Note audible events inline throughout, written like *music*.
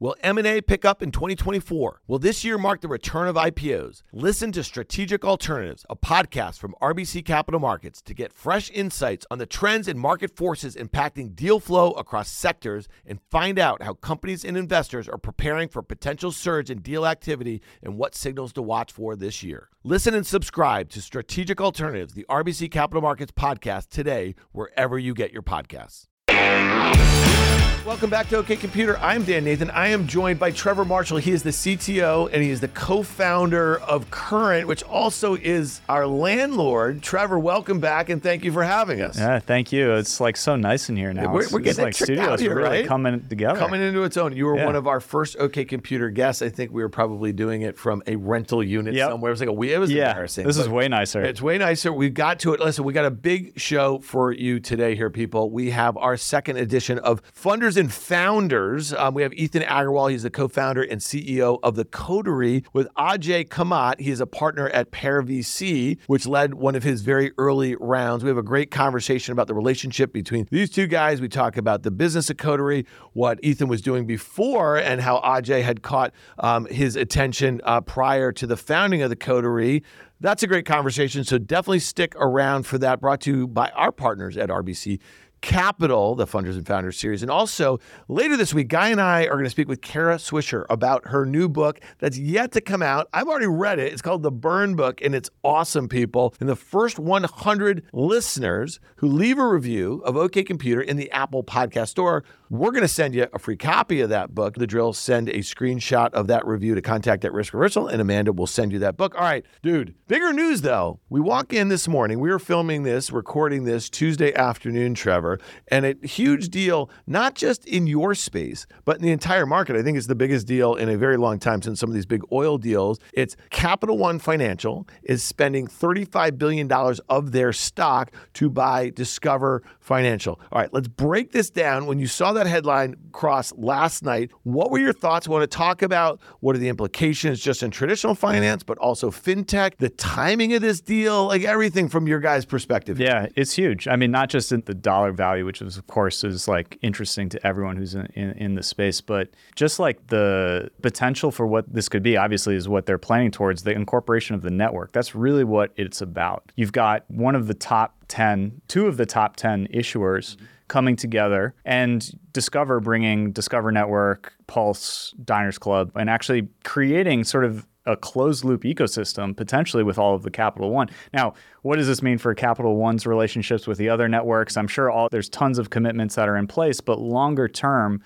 Will M&A pick up in 2024? Will this year mark the return of IPOs? Listen to Strategic Alternatives, a podcast from RBC Capital Markets to get fresh insights on the trends and market forces impacting deal flow across sectors and find out how companies and investors are preparing for potential surge in deal activity and what signals to watch for this year. Listen and subscribe to Strategic Alternatives, the RBC Capital Markets podcast today wherever you get your podcasts. Welcome back to OK Computer. I'm Dan Nathan. I am joined by Trevor Marshall. He is the CTO and he is the co-founder of Current, which also is our landlord. Trevor, welcome back and thank you for having us. Yeah, thank you. It's like so nice in here now. We're, we're it's getting like studios here, really right? coming together. Coming into its own. You were Yeah. one of our first OK Computer guests. I think we were probably doing it from a rental unit Yep. somewhere. It was like a we- it was yeah, embarrassing. this is way nicer. It's way nicer. We got to it. Listen, we got a big show for you today here, people. We have our second edition of Funders and Founders. Um, we have Ethan Agarwal. He's the co-founder and CEO of the Coterie with Ajay Kamat. He is a partner at Pear VC, which led one of his very early rounds. We have a great conversation about the relationship between these two guys. We talk about the business of Coterie, what Ethan was doing before, and how Ajay had caught um, his attention uh, prior to the founding of the Coterie. That's a great conversation. So definitely stick around for that. Brought to you by our partners at RBC. Capital, the Funders and Founders series. And also later this week, Guy and I are going to speak with Kara Swisher about her new book that's yet to come out. I've already read it. It's called The Burn Book, and it's awesome, people. And the first 100 listeners who leave a review of OK Computer in the Apple Podcast Store, we're going to send you a free copy of that book. The drill, send a screenshot of that review to contact at Risk Reversal, and Amanda will send you that book. All right, dude. Bigger news though. We walk in this morning. We were filming this, recording this Tuesday afternoon, Trevor, and a huge deal, not just in your space, but in the entire market. I think it's the biggest deal in a very long time since some of these big oil deals. It's Capital One Financial is spending $35 billion of their stock to buy Discover Financial. All right, let's break this down. When you saw that headline cross last night, what were your thoughts? We want to talk about what are the implications just in traditional finance, but also fintech, the timing of this deal, like everything from your guys' perspective. yeah, it's huge. I mean, not just in the dollar value, which is, of course is like interesting to everyone who's in, in, in the space, but just like the potential for what this could be, obviously, is what they're planning towards the incorporation of the network. That's really what it's about. You've got one of the top 10, two of the top 10 issuers mm-hmm. coming together and Discover bringing Discover Network, Pulse, Diners Club, and actually creating sort of a closed loop ecosystem potentially with all of the Capital One. Now, what does this mean for Capital One's relationships with the other networks? I'm sure all there's tons of commitments that are in place, but longer term,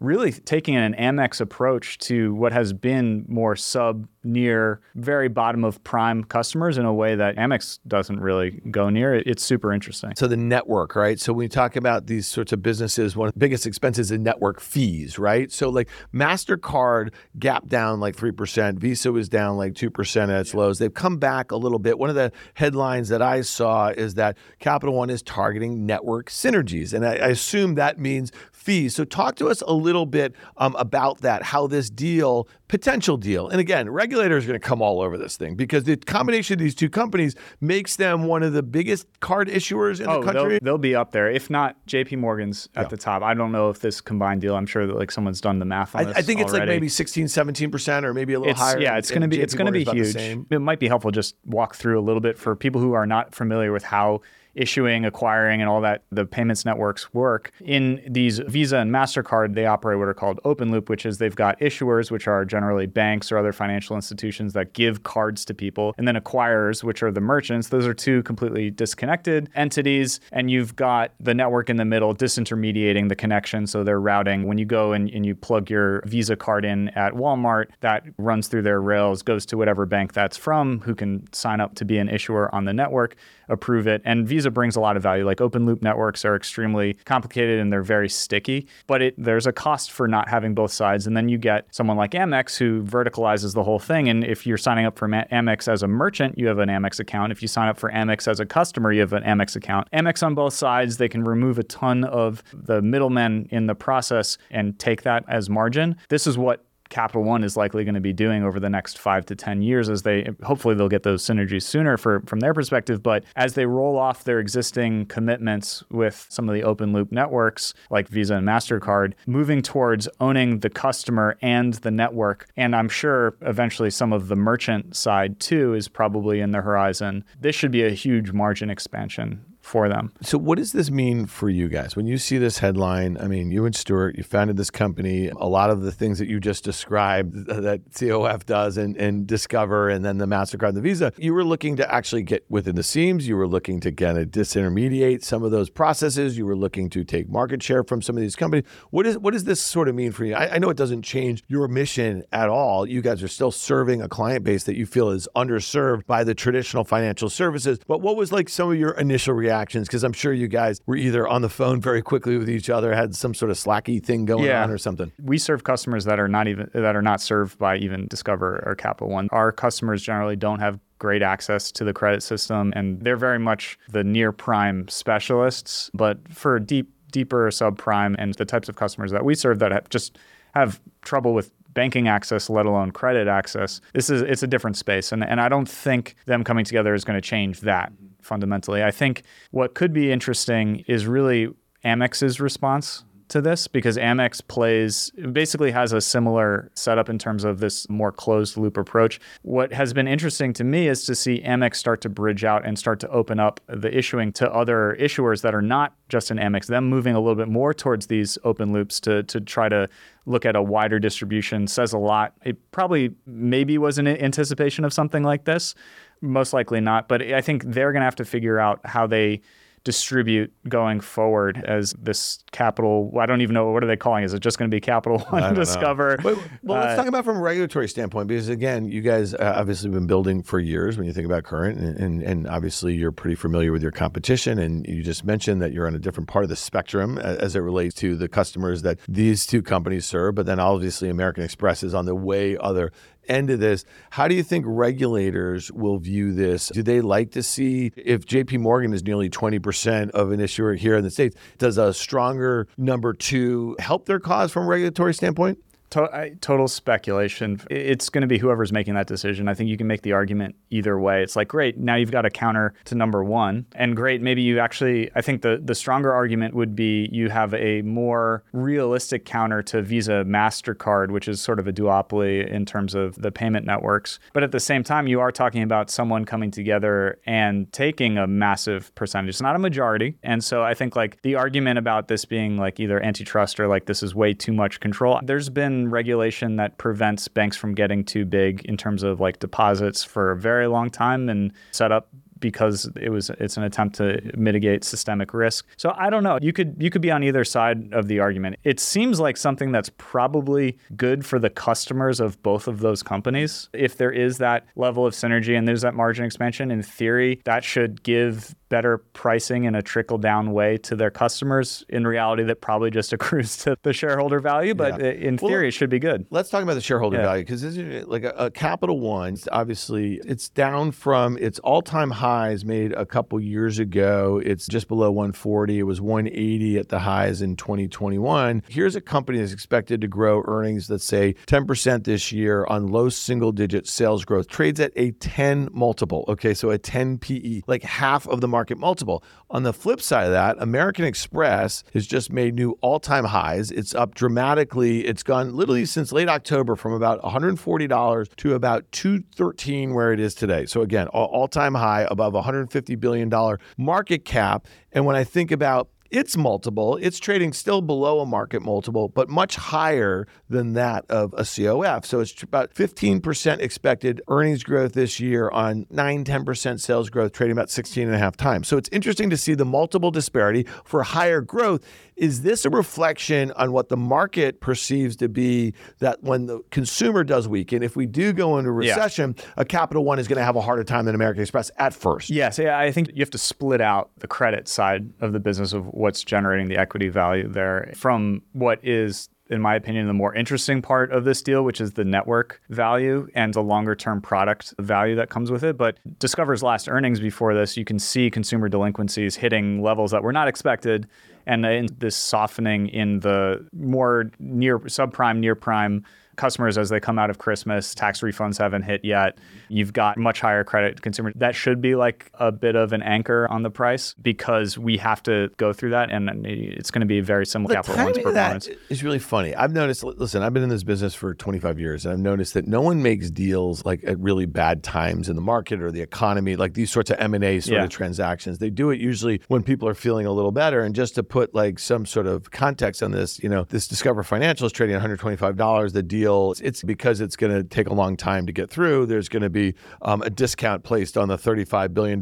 really taking an Amex approach to what has been more sub near very bottom of prime customers in a way that Amex doesn't really go near. It- It's super interesting. So the network, right? So when we talk about these sorts of businesses, one of the biggest expenses is network fees, right? So like MasterCard gap down like 3%, Visa was down like 2% at its lows. They've come back a little bit. One of the headlines that I saw is that Capital One is targeting network synergies. And I, I assume that means fees. So talk to us a little bit um, about that, how this deal, potential deal, and again, regulators are going to come all over this thing because the combination of these two companies makes them one of the biggest card issuers in Oh, the country. they'll, they'll be up there. If not, JP Morgan's at the top. I don't know if this combined deal, I'm sure that like someone's done the math on I, this. I think it's like maybe 16, 17% or maybe a little it's, higher. Yeah, it's going to be JP it's going to be Morgan's about the huge. It might be helpful just walk through a little bit for people who are not familiar with how issuing, acquiring, and all that the payments networks work. In these Visa and MasterCard, they operate what are called open loop, which is they've got issuers, which are generally banks or other financial institutions that give cards to people, and then acquirers, which are the merchants. Those are two completely disconnected entities. And you've got the network in the middle disintermediating the connection. So they're routing when you go and, and you plug your Visa card in at Walmart, that runs through their rails, goes to whatever bank that's from, who can sign up to be an issuer on the network approve it. And Visa brings a lot of value. Like open loop networks are extremely complicated and they're very sticky, but it, there's a cost for not having both sides. And then you get someone like Amex who verticalizes the whole thing. And if you're signing up for Amex as a merchant, you have an Amex account. If you sign up for Amex as a customer, you have an Amex account. Amex on both sides, they can remove a ton of the middlemen in the process and take that as margin. This is what Capital One is likely going to be doing over the next five to 10 years as they hopefully they'll get those synergies sooner for, from their perspective. But as they roll off their existing commitments with some of the open loop networks like Visa and MasterCard, moving towards owning the customer and the network. And I'm sure eventually some of the merchant side too is probably in the horizon. This should be a huge margin expansion for them. So, what does this mean for you guys? When you see this headline, I mean, you and Stuart, you founded this company. A lot of the things that you just described that COF does and, and Discover and then the MasterCard and the Visa, you were looking to actually get within the seams. You were looking to kind of disintermediate some of those processes. You were looking to take market share from some of these companies. What, is, what does this sort of mean for you? I, I know it doesn't change your mission at all. You guys are still serving a client base that you feel is underserved by the traditional financial services. But what was like some of your initial reactions? Reactions? Because I'm sure you guys were either on the phone very quickly with each other, had some sort of slacky thing going yeah. on or something. We serve customers that are not even that are not served by even Discover or Capital One. Our customers generally don't have great access to the credit system and they're very much the near prime specialists, but for deep deeper subprime and the types of customers that we serve that have just have trouble with banking access, let alone credit access. This is it's a different space, and and I don't think them coming together is going to change that fundamentally. I think what could be interesting is really Amex's response to this because Amex plays basically has a similar setup in terms of this more closed loop approach. What has been interesting to me is to see Amex start to bridge out and start to open up the issuing to other issuers that are not just in Amex, them moving a little bit more towards these open loops to, to try to look at a wider distribution says a lot. It probably maybe was an anticipation of something like this, most likely not, but I think they're going to have to figure out how they distribute going forward as this capital i don't even know what are they calling? Is it just going to be capital *laughs* one discover? Well uh, let's talk about from a regulatory standpoint because again you guys uh, obviously been building for years when you think about current and, and, and, obviously you're pretty familiar with your competition and you just mentioned that you're on a different part of the spectrum as it relates to the customers that these two companies serve but then obviously american express is on the way other end of this, how do you think regulators will view this? Do they like to see if JP Morgan is nearly 20% of an issuer here in the States, does a stronger number two help their cause from a regulatory standpoint? To- total speculation. It's going to be whoever's making that decision. I think you can make the argument either way. It's like, great, now you've got a counter to number one. And great, maybe you actually, I think the, the stronger argument would be you have a more realistic counter to Visa MasterCard, which is sort of a duopoly in terms of the payment networks. But at the same time, you are talking about someone coming together and taking a massive percentage. It's not a majority. And so I think like the argument about this being like either antitrust or like this is way too much control, there's been regulation that prevents banks from getting too big in terms of like deposits for a very long time and set up because it was it's an attempt to mitigate systemic risk. So I don't know. You could you could be on either side of the argument. It seems like something that's probably good for the customers of both of those companies. If there is that level of synergy and there's that margin expansion, in theory, that should give better pricing in a trickle down way to their customers. In reality, that probably just *laughs* accrues to the shareholder value, but yeah. in theory, well, it should be good. Let's talk about the shareholder yeah. value because like a, a, Capital One, obviously, it's down from its all time highs made a couple years ago. It's just below 140. It was 180 at the highs in 2021. Here's a company that's expected to grow earnings, let's say 10% this year on low single digit sales growth, trades at a 10 multiple. Okay, so a 10 PE, like half of the market multiple. On the flip side of that, American Express has just made new all time highs. It's up dramatically. It's gone literally since late October from about $140 to about 213 where it is today. So again, all time high above $150 billion market cap. And when I think about its multiple, it's trading still below a market multiple, but much higher than that of a COF. So it's about 15% expected earnings growth this year on 9, 10% sales growth, trading about 16 and a half times. So it's interesting to see the multiple disparity for higher growth. Is this a reflection on what the market perceives to be that when the consumer does weaken, if we do go into recession, yeah. a Capital One is going to have a harder time than American Express at first? Yes. Yeah, I think you have to split out the credit side of the business of what's generating the equity value there from what is in my opinion, the more interesting part of this deal, which is the network value and the longer term product value that comes with it. But Discover's last earnings before this, you can see consumer delinquencies hitting levels that were not expected. And this softening in the more near subprime, near prime customers as they come out of Christmas. Tax refunds haven't hit yet. You've got much higher credit consumer. That should be like a bit of an anchor on the price because we have to go through that, and it's going to be very similar the Capital One's performance. That is really funny. I've noticed. Listen, I've been in this business for 25 years, and I've noticed that no one makes deals like at really bad times in the market or the economy, like these sorts of M and A sort yeah. of transactions. They do it usually when people are feeling a little better. And just to put like some sort of context on this, you know, this Discover Financial is trading 125 dollars. The deal, it's because it's going to take a long time to get through. There's going to be um, a discount placed on the $35 billion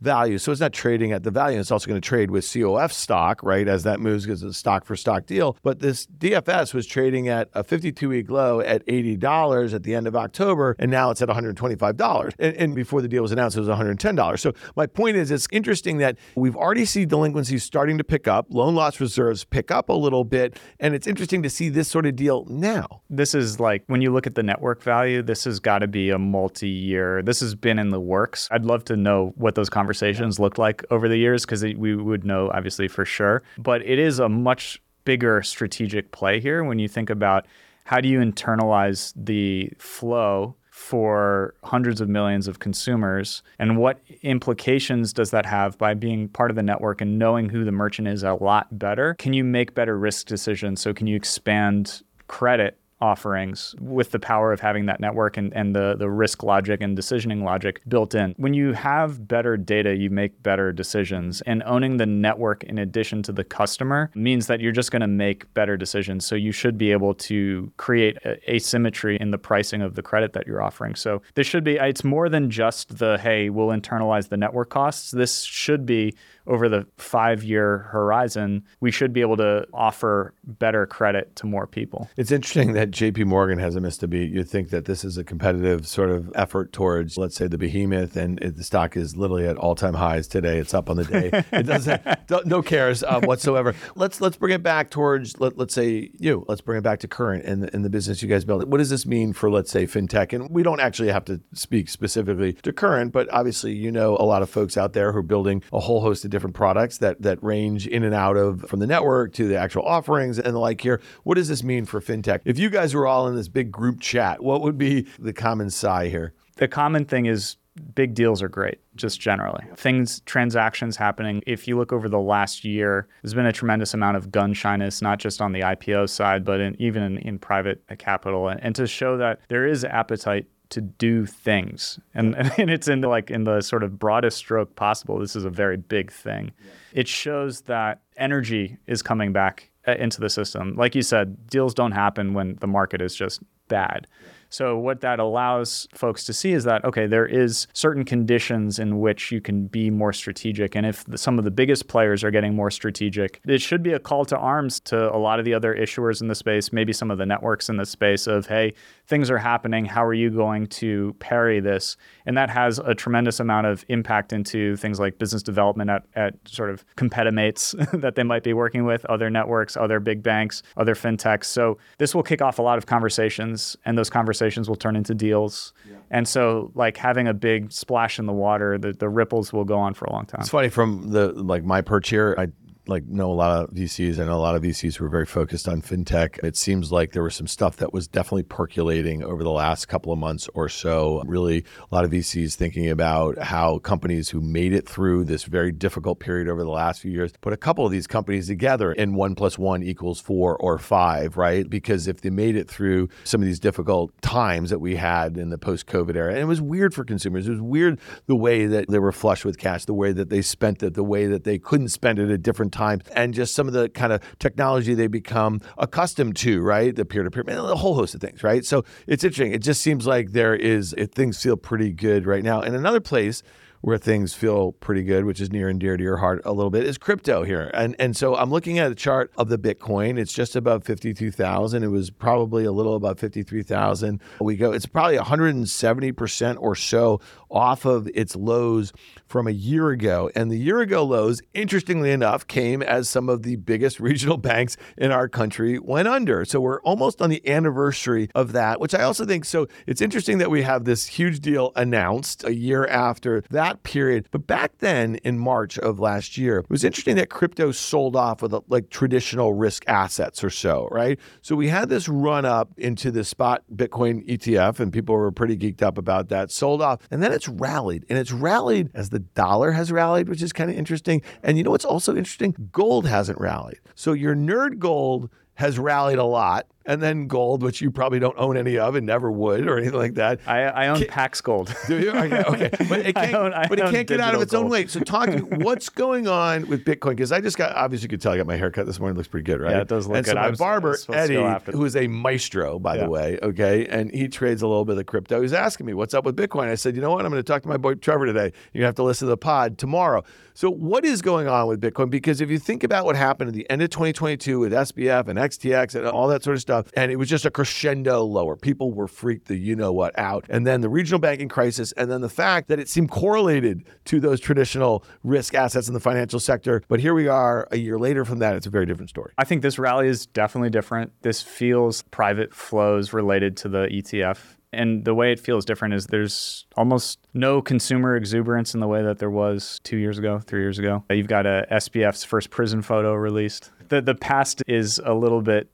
value. So it's not trading at the value. It's also going to trade with COF stock, right, as that moves because it's a stock for stock deal. But this DFS was trading at a 52 week low at $80 at the end of October, and now it's at $125. And, and before the deal was announced, it was $110. So my point is, it's interesting that we've already seen delinquencies starting to pick up, loan loss reserves pick up a little bit, and it's interesting to see this sort of deal now. This is like when you look at the network value, this has got to be a multi year, this has been in the works. I'd love to know what those conversations looked like over the years because we would know obviously for sure. But it is a much bigger strategic play here when you think about how do you internalize the flow for hundreds of millions of consumers and what implications does that have by being part of the network and knowing who the merchant is a lot better can you make better risk decisions so can you expand credit offerings with the power of having that network and, and the, the risk logic and decisioning logic built in. When you have better data, you make better decisions. And owning the network in addition to the customer means that you're just going to make better decisions. So you should be able to create asymmetry in the pricing of the credit that you're offering. So this should be, it's more than just the, hey, we'll internalize the network costs. This should be over the five year horizon, we should be able to offer better credit to more people. It's interesting that JP Morgan hasn't missed a beat. You'd think that this is a competitive sort of effort towards, let's say, the behemoth, and it, the stock is literally at all time highs today. It's up on the day. *laughs* It doesn't, no cares uh, whatsoever. Let's let's bring it back towards, let, let's say, you. Let's bring it back to current and the, the business you guys built. What does this mean for, let's say, fintech? And we don't actually have to speak specifically to current, but obviously, you know, a lot of folks out there who are building a whole host of different products that that range in and out of from the network to the actual offerings and the like here. What does this mean for fintech? If you guys were all in this big group chat, what would be the common sigh here? The common thing is big deals are great just generally things transactions happening if you look over the last year there's been a tremendous amount of gun shyness not just on the ipo side but in, even in, in private capital and, and to show that there is appetite to do things. And, *laughs* and it's in the, like in the sort of broadest stroke possible this is a very big thing. It shows that energy is coming back uh, into the system. Like you said deals don't happen when the market is just bad. So what that allows folks to see is that okay, there is certain conditions in which you can be more strategic, and if the, some of the biggest players are getting more strategic, it should be a call to arms to a lot of the other issuers in the space, maybe some of the networks in the space of hey, things are happening. How are you going to parry this? And that has a tremendous amount of impact into things like business development at, at sort of competimates *laughs* that they might be working with, other networks, other big banks, other fintechs. So this will kick off a lot of conversations, and those conversations conversations will turn into deals. Yeah. And so like having a big splash in the water, the, the ripples will go on for a long time. It's funny from the like my perch here, I like know a lot of VCs. I know a lot of VCs who are very focused on fintech. It seems like there was some stuff that was definitely percolating over the last couple of months or so. Really, a lot of VCs thinking about how companies who made it through this very difficult period over the last few years put a couple of these companies together and one plus one equals four or five, right? Because if they made it through some of these difficult times that we had in the post COVID era, and it was weird for consumers. It was weird the way that they were flush with cash, the way that they spent it, the way that they couldn't spend it at different times, and just some of the kind of technology they become accustomed to, right? The peer to peer, a whole host of things, right? So it's interesting. It just seems like there is, it, things feel pretty good right now. And another place where things feel pretty good, which is near and dear to your heart a little bit, is crypto here. And and so I'm looking at a chart of the Bitcoin. It's just above 52,000. It was probably a little above 53,000. We go it's probably 170% or so off of its lows from a year ago. And the year ago lows, interestingly enough, came as some of the biggest *laughs* regional banks in our country went under. So we're almost on the anniversary of that, which I also think so it's interesting that we have this huge deal announced a year after that period. But back then in March of last year, it was interesting that crypto sold off with like traditional risk assets or so, right? So we had this run up into the spot Bitcoin ETF, and people were pretty geeked up about that, sold off. And then it's rallied, and it's rallied as the dollar has rallied, which is kind of interesting. And you know what's also interesting? Gold hasn't rallied. So your nerd gold has rallied a lot and then gold, which you probably don't own any of and never would or anything like that. I, I own can, Pax Gold. Do you? Okay, okay. *laughs* but it can't, own, but it can't get out of its gold. own way. So talk to me, *laughs* what's going on with Bitcoin? Because I just got, obviously you could tell I got my haircut this morning. It looks pretty good, right? Yeah, it does look and good. so my barber, Eddie, who is a maestro, by yeah. the way, okay, and he trades a little bit of crypto. He's asking me, what's up with Bitcoin? I said, you know what? I'm going to talk to my boy Trevor today. You're going to have to listen to the pod tomorrow. So what is going on with Bitcoin? Because if you think about what happened at the end of 2022 with SBF and FTX and all that sort of stuff, and it was just a crescendo lower. People were freaked the you know what out. And then the regional banking crisis, and then the fact that it seemed correlated to those traditional risk assets in the financial sector. But here we are a year later from that. It's a very different story. I think this rally is definitely different. This feels private flows related to the ETF and the way it feels different is there's almost no consumer exuberance in the way that there was two years ago, three years ago. You've got a SBF's first prison photo released. The the past is a little bit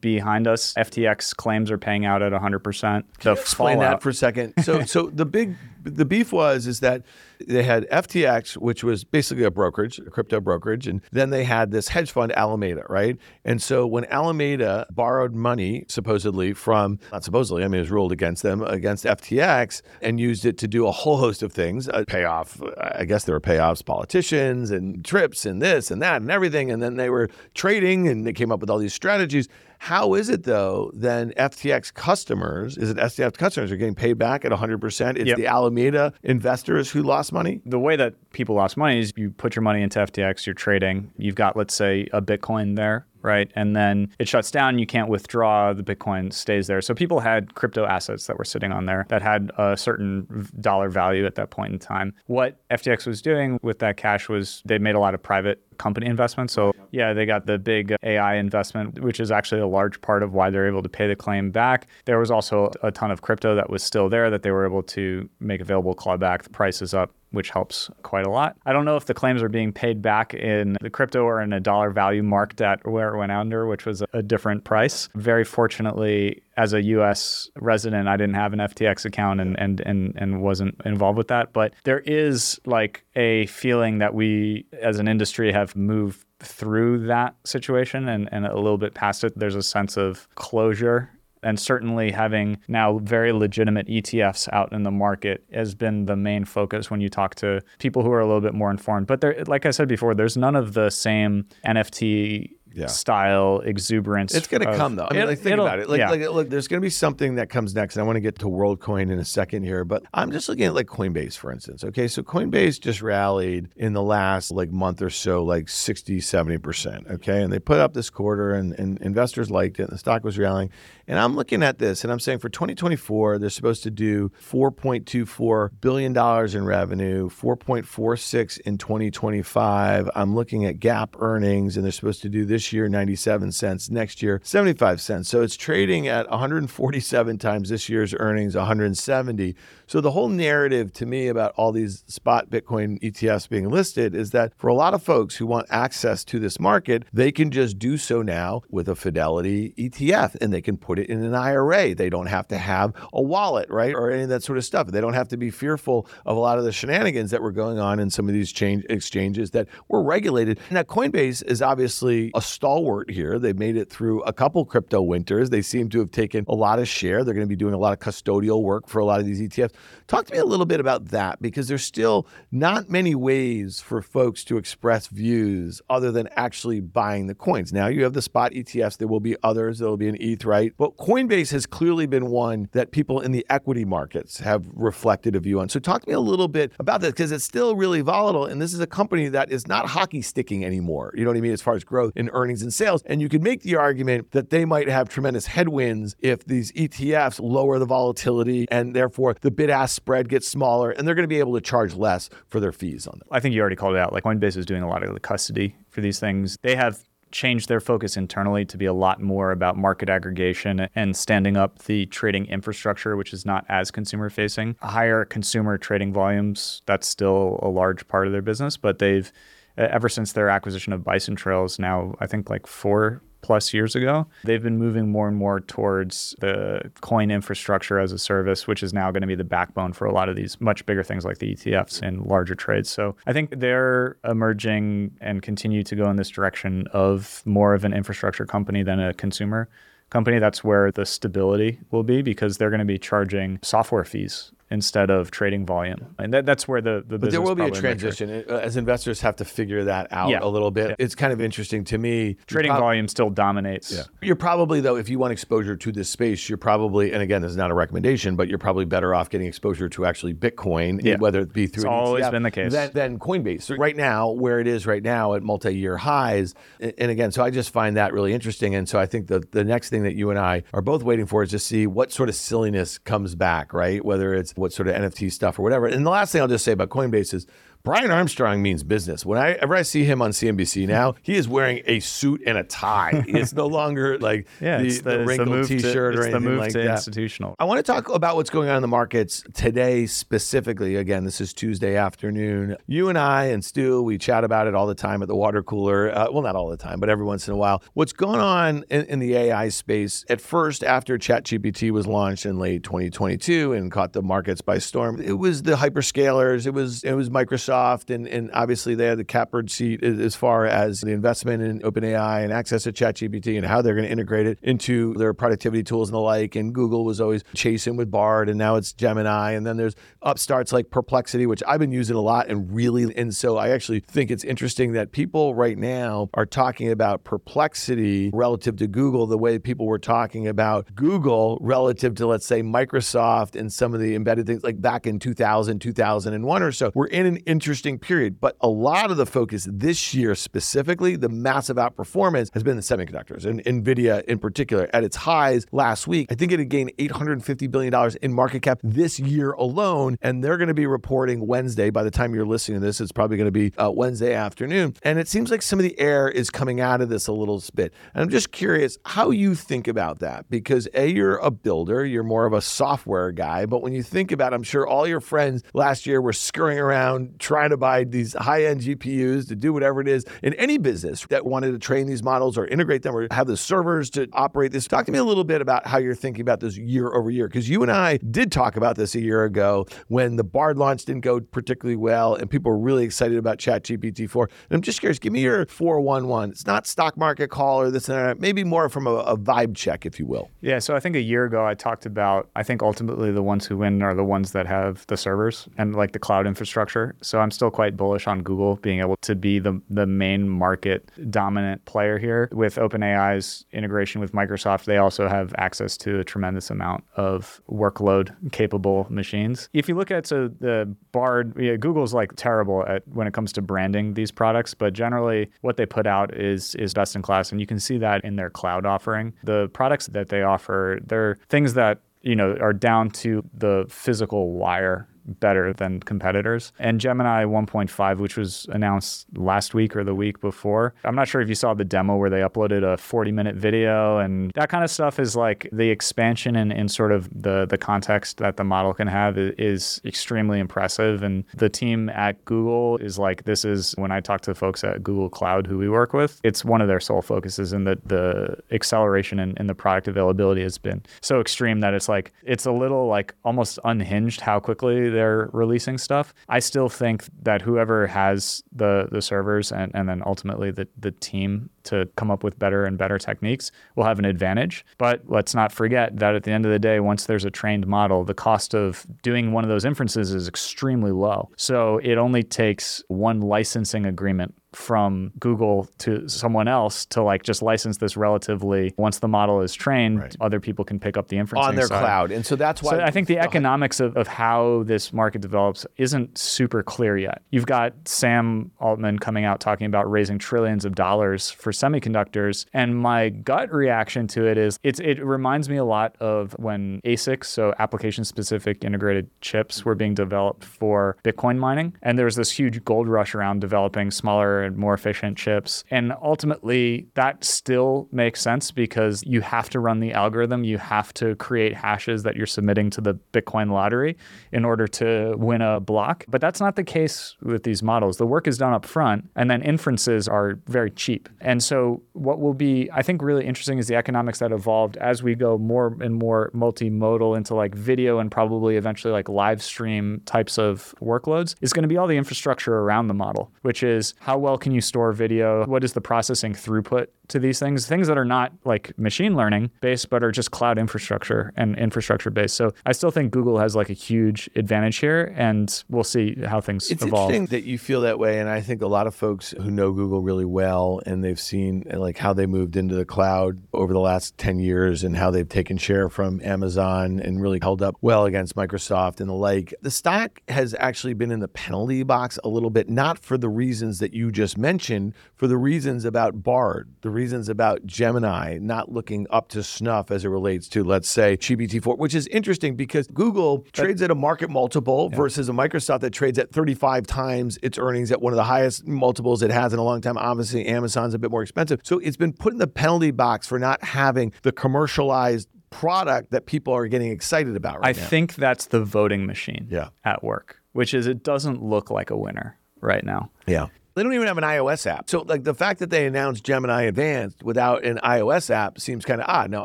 behind us. FTX claims are paying out at 100%. The explain fallout. that for a second. So, *laughs* so the big the beef was is that they had FTX, which was basically a brokerage, a crypto brokerage, and then they had this hedge fund Alameda, right? And so when Alameda borrowed money, supposedly from not supposedly, I mean, it was ruled against them against FTX, and used it to do a whole host of things, uh, pay off. I guess there were payoffs, politicians, and trips, and this and that, and everything, and then they were trading, and they came up with all these strategies. How is it though? Then FTX customers, is it FTX customers are getting paid back at 100%? It's yep. the Alameda investors who lost money? The way that people lost money is you put your money into FTX, you're trading, you've got, let's say, a Bitcoin there right? And then it shuts down, you can't withdraw, the Bitcoin stays there. So people had crypto assets that were sitting on there that had a certain dollar value at that point in time. What FTX was doing with that cash was they made a lot of private company investments. So yeah, they got the big AI investment, which is actually a large part of why they're able to pay the claim back. There was also a ton of crypto that was still there that they were able to make available, claw back. The price is up which helps quite a lot. I don't know if the claims are being paid back in the crypto or in a dollar value marked at where it went under, which was a different price. Very fortunately, as a US resident, I didn't have an FTX account and, and, and, and wasn't involved with that. But there is like a feeling that we as an industry have moved through that situation and, and a little bit past it. There's a sense of closure and certainly having now very legitimate ETFs out in the market has been the main focus when you talk to people who are a little bit more informed. But there, like I said before, there's none of the same NFT yeah. style exuberance. It's going to come though. I mean, it, like, think about it. Like, yeah. like, look, there's going to be something that comes next. And I want to get to WorldCoin in a second here, but I'm just looking at like Coinbase, for instance. Okay, so Coinbase just rallied in the last like month or so, like 60, 70 percent. Okay, and they put up this quarter, and, and investors liked it. And the stock was rallying, and I'm looking at this, and I'm saying for 2024, they're supposed to do 4.24 billion dollars in revenue, 4.46 in 2025. I'm looking at GAAP earnings, and they're supposed to do this this year 97 cents, next year 75 cents. So it's trading at 147 times this year's earnings, 170. So the whole narrative to me about all these spot Bitcoin ETFs being listed is that for a lot of folks who want access to this market, they can just do so now with a Fidelity ETF and they can put it in an IRA. They don't have to have a wallet, right? Or any of that sort of stuff. They don't have to be fearful of a lot of the shenanigans that were going on in some of these change exchanges that were regulated. Now, Coinbase is obviously a stalwart here. They've made it through a couple crypto winters. They seem to have taken a lot of share. They're going to be doing a lot of custodial work for a lot of these ETFs. Talk to me a little bit about that because there's still not many ways for folks to express views other than actually buying the coins. Now you have the spot ETFs, there will be others, there will be an ETH, right? But Coinbase has clearly been one that people in the equity markets have reflected a view on. So talk to me a little bit about this because it's still really volatile and this is a company that is not hockey sticking anymore. You know what I mean as far as growth in earnings and sales. And you could make the argument that they might have tremendous headwinds if these ETFs lower the volatility and therefore the bid ask spread gets smaller and they're going to be able to charge less for their fees on them. I think you already called it out. Like Coinbase is doing a lot of the custody for these things. They have changed their focus internally to be a lot more about market aggregation and standing up the trading infrastructure, which is not as consumer facing. Higher consumer trading volumes, that's still a large part of their business, but they've ever since their acquisition of Bison Trails, now I think like four plus years ago. They've been moving more and more towards the coin infrastructure as a service, which is now going to be the backbone for a lot of these much bigger things like the ETFs and larger trades. So I think they're emerging and continue to go in this direction of more of an infrastructure company than a consumer company. That's where the stability will be because they're going to be charging software fees instead of trading volume. And that, that's where the, the but there will be a transition uh, as investors have to figure that out Yeah. a little bit. Yeah. It's kind of interesting to me. Trading prob- volume still dominates. Yeah. You're probably though, if you want exposure to this space, you're probably, and again, this is not a recommendation, but you're probably better off getting exposure to actually Bitcoin, Yeah. whether it be through It's always ETF, been the case. Than, than Coinbase. So right now, where it is right now at multi-year highs, and and again, so I just find that really interesting. And so I think the the next thing that you and I are both waiting for is to see what sort of silliness comes back, right? Whether it's what sort of NFT stuff or whatever. And the last thing I'll just say about Coinbase is. Brian Armstrong means business. Whenever I see him on CNBC now, he is wearing a suit and a tie. It's no *laughs* longer like Yeah, the, the, the, it's the wrinkled move to- T-shirt or it's anything like to that. institutional. I want to talk about what's going on in the markets today specifically. Again, this is Tuesday afternoon. You and I and Stu, we chat about it all the time at the water cooler. Uh, well, not all the time, but every once in a while. What's going on in, in the AI space? At first, after ChatGPT was launched in late 2022 and caught the markets by storm, it was the hyperscalers. It was it was Microsoft, and and obviously they had the catbird seat as as far as the investment in OpenAI and access to ChatGPT and how they're going to integrate it into their productivity tools and the like. And Google was always chasing with Bard, and now it's Gemini. And then there's upstarts like Perplexity, which I've been using a lot and really. And so I actually think it's interesting that people right now are talking about Perplexity relative to Google the way people were talking about Google relative to, let's say, Microsoft and some of the embedded things like back in 2000, 2001 or so. We're in an interesting period, but a lot of the focus this year specifically, the massive outperformance has been the semiconductors and Nvidia in particular at its highs last week. I think it had gained $850 billion in market cap this year alone, and they're going to be reporting Wednesday. By the time you're listening to this, it's probably going to be uh, Wednesday afternoon. And it seems like some of the air is coming out of this a little bit. And I'm just curious how you think about that because A, you're a builder, you're more of a software guy, but when you think about, it, I'm sure all your friends last year were scurrying around trying to buy these high end GPUs to do whatever it is in any business that wanted to train these models or integrate them or have the servers to operate this. Talk to me a little bit about how you're thinking about this year over year because you and I did talk about this a year ago when the Bard launch didn't go particularly well and people were really excited about ChatGPT 4. And I'm just curious, give me your 411. It's not stock market call or this and that, maybe more from a, a vibe check, if you will. Yeah, so I think a year ago I talked about I think ultimately the ones who win are the ones that have the servers and like the cloud infrastructure. So I'm still quite bullish on Google being able to be the the main market dominant player here. With OpenAI's integration with Microsoft, they also have access to a tremendous amount of workload capable machines. If you look at so the Bard, yeah, Google's like terrible at when it comes to branding these products, but generally what they put out is is best in class and you can see that in their cloud offering. The products that they offer, they're things that you know are down to the physical wire better than competitors. And Gemini 1.5, which was announced last week or the week before, I'm not sure if you saw the demo where they uploaded a 40 minute video and that kind of stuff is like the expansion in, in sort of the, the context that the model can have is extremely impressive. And the team at Google is like, this is when I talk to the folks at Google Cloud who we work with, it's one of their sole focuses and that the acceleration in, in the product availability has been so extreme that it's like, it's a little like almost unhinged how quickly they're releasing stuff. I still think that whoever has the, the servers and, and then ultimately the, the team to come up with better and better techniques will have an advantage. But let's not forget that at the end of the day, once there's a trained model, the cost of doing one of those inferences is extremely low. So it only takes one licensing agreement from Google to someone else to like just license this relatively once the model is trained, right. other people can pick up the inference on their side. cloud. And so that's why so I think the economics of, of how this market develops isn't super clear yet. You've got Sam Altman coming out talking about raising trillions of dollars for semiconductors. And my gut reaction to it is it's it reminds me a lot of when ASICs, so application specific integrated chips, were being developed for Bitcoin mining. And there was this huge gold rush around developing smaller and more efficient chips. And ultimately, that still makes sense because you have to run the algorithm. You have to create hashes that you're submitting to the Bitcoin lottery in order to win a block. But that's not the case with these models. The work is done up front, and then inferences are very cheap. And so, what will be, I think, really interesting is the economics that evolved as we go more and more multimodal into like video and probably eventually like live stream types of workloads is going to be all the infrastructure around the model, which is how well well can you store video? What is the processing throughput to these things, things that are not like machine learning based, but are just cloud infrastructure and infrastructure based. So I still think Google has like a huge advantage here, and we'll see how things it's evolve. It's interesting that you feel that way, and I think a lot of folks who know Google really well and they've seen like how they moved into the cloud over the last ten years and how they've taken share from Amazon and really held up well against Microsoft and the like. The stock has actually been in the penalty box a little bit, not for the reasons that you just mentioned, for the reasons about Bard, the reasons about Gemini not looking up to snuff as it relates to, let's say, GPT-4, which is interesting because Google trades at a market multiple yeah. versus a Microsoft that trades at 35 times its earnings at one of the highest multiples it has in a long time. Obviously, Amazon's a bit more expensive. So it's been put in the penalty box for not having the commercialized product that people are getting excited about right I now. think that's the voting machine yeah. at work, which is it doesn't look like a winner right now. Yeah. They don't even have an iOS app. So, like the fact that they announced Gemini Advanced without an iOS app seems kind of odd. Now,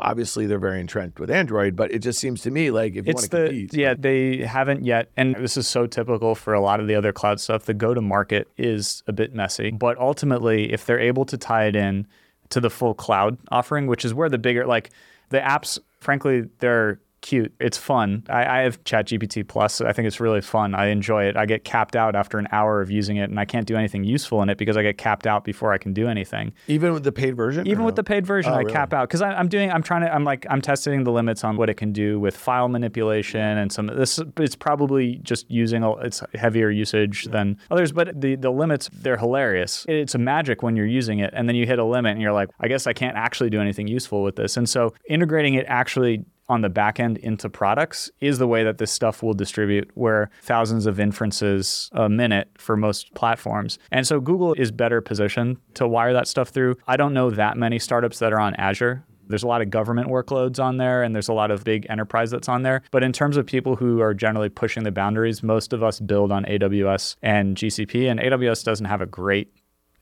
obviously, they're very entrenched with Android, but it just seems to me like if you it's want to compete, yeah, they haven't yet. And this is so typical for a lot of the other cloud stuff. The go to market is a bit messy, but ultimately, if they're able to tie it in to the full cloud offering, which is where the bigger like the apps, frankly, they're cute. It's fun. I, I have ChatGPT Plus. I think it's really fun. I enjoy it. I get capped out after an hour of using it, and I can't do anything useful in it because I get capped out before I can do anything. Even with the paid version. Even with the paid version, oh, I really? cap out because I'm doing. I'm trying to. I'm like I'm testing the limits on what it can do with file manipulation and some. This it's probably just using a, it's heavier usage than others, but the the limits they're hilarious. It's a magic when you're using it, and then you hit a limit, and you're like, I guess I can't actually do anything useful with this. And so integrating it actually on the back end into products is the way that this stuff will distribute, where thousands of inferences a minute for most platforms. And so Google is better positioned to wire that stuff through. I don't know that many startups that are on Azure. There's a lot of government workloads on there, and there's a lot of big enterprise that's on there. But in terms of people who are generally pushing the boundaries, most of us build on AWS and GCP, and AWS doesn't have a great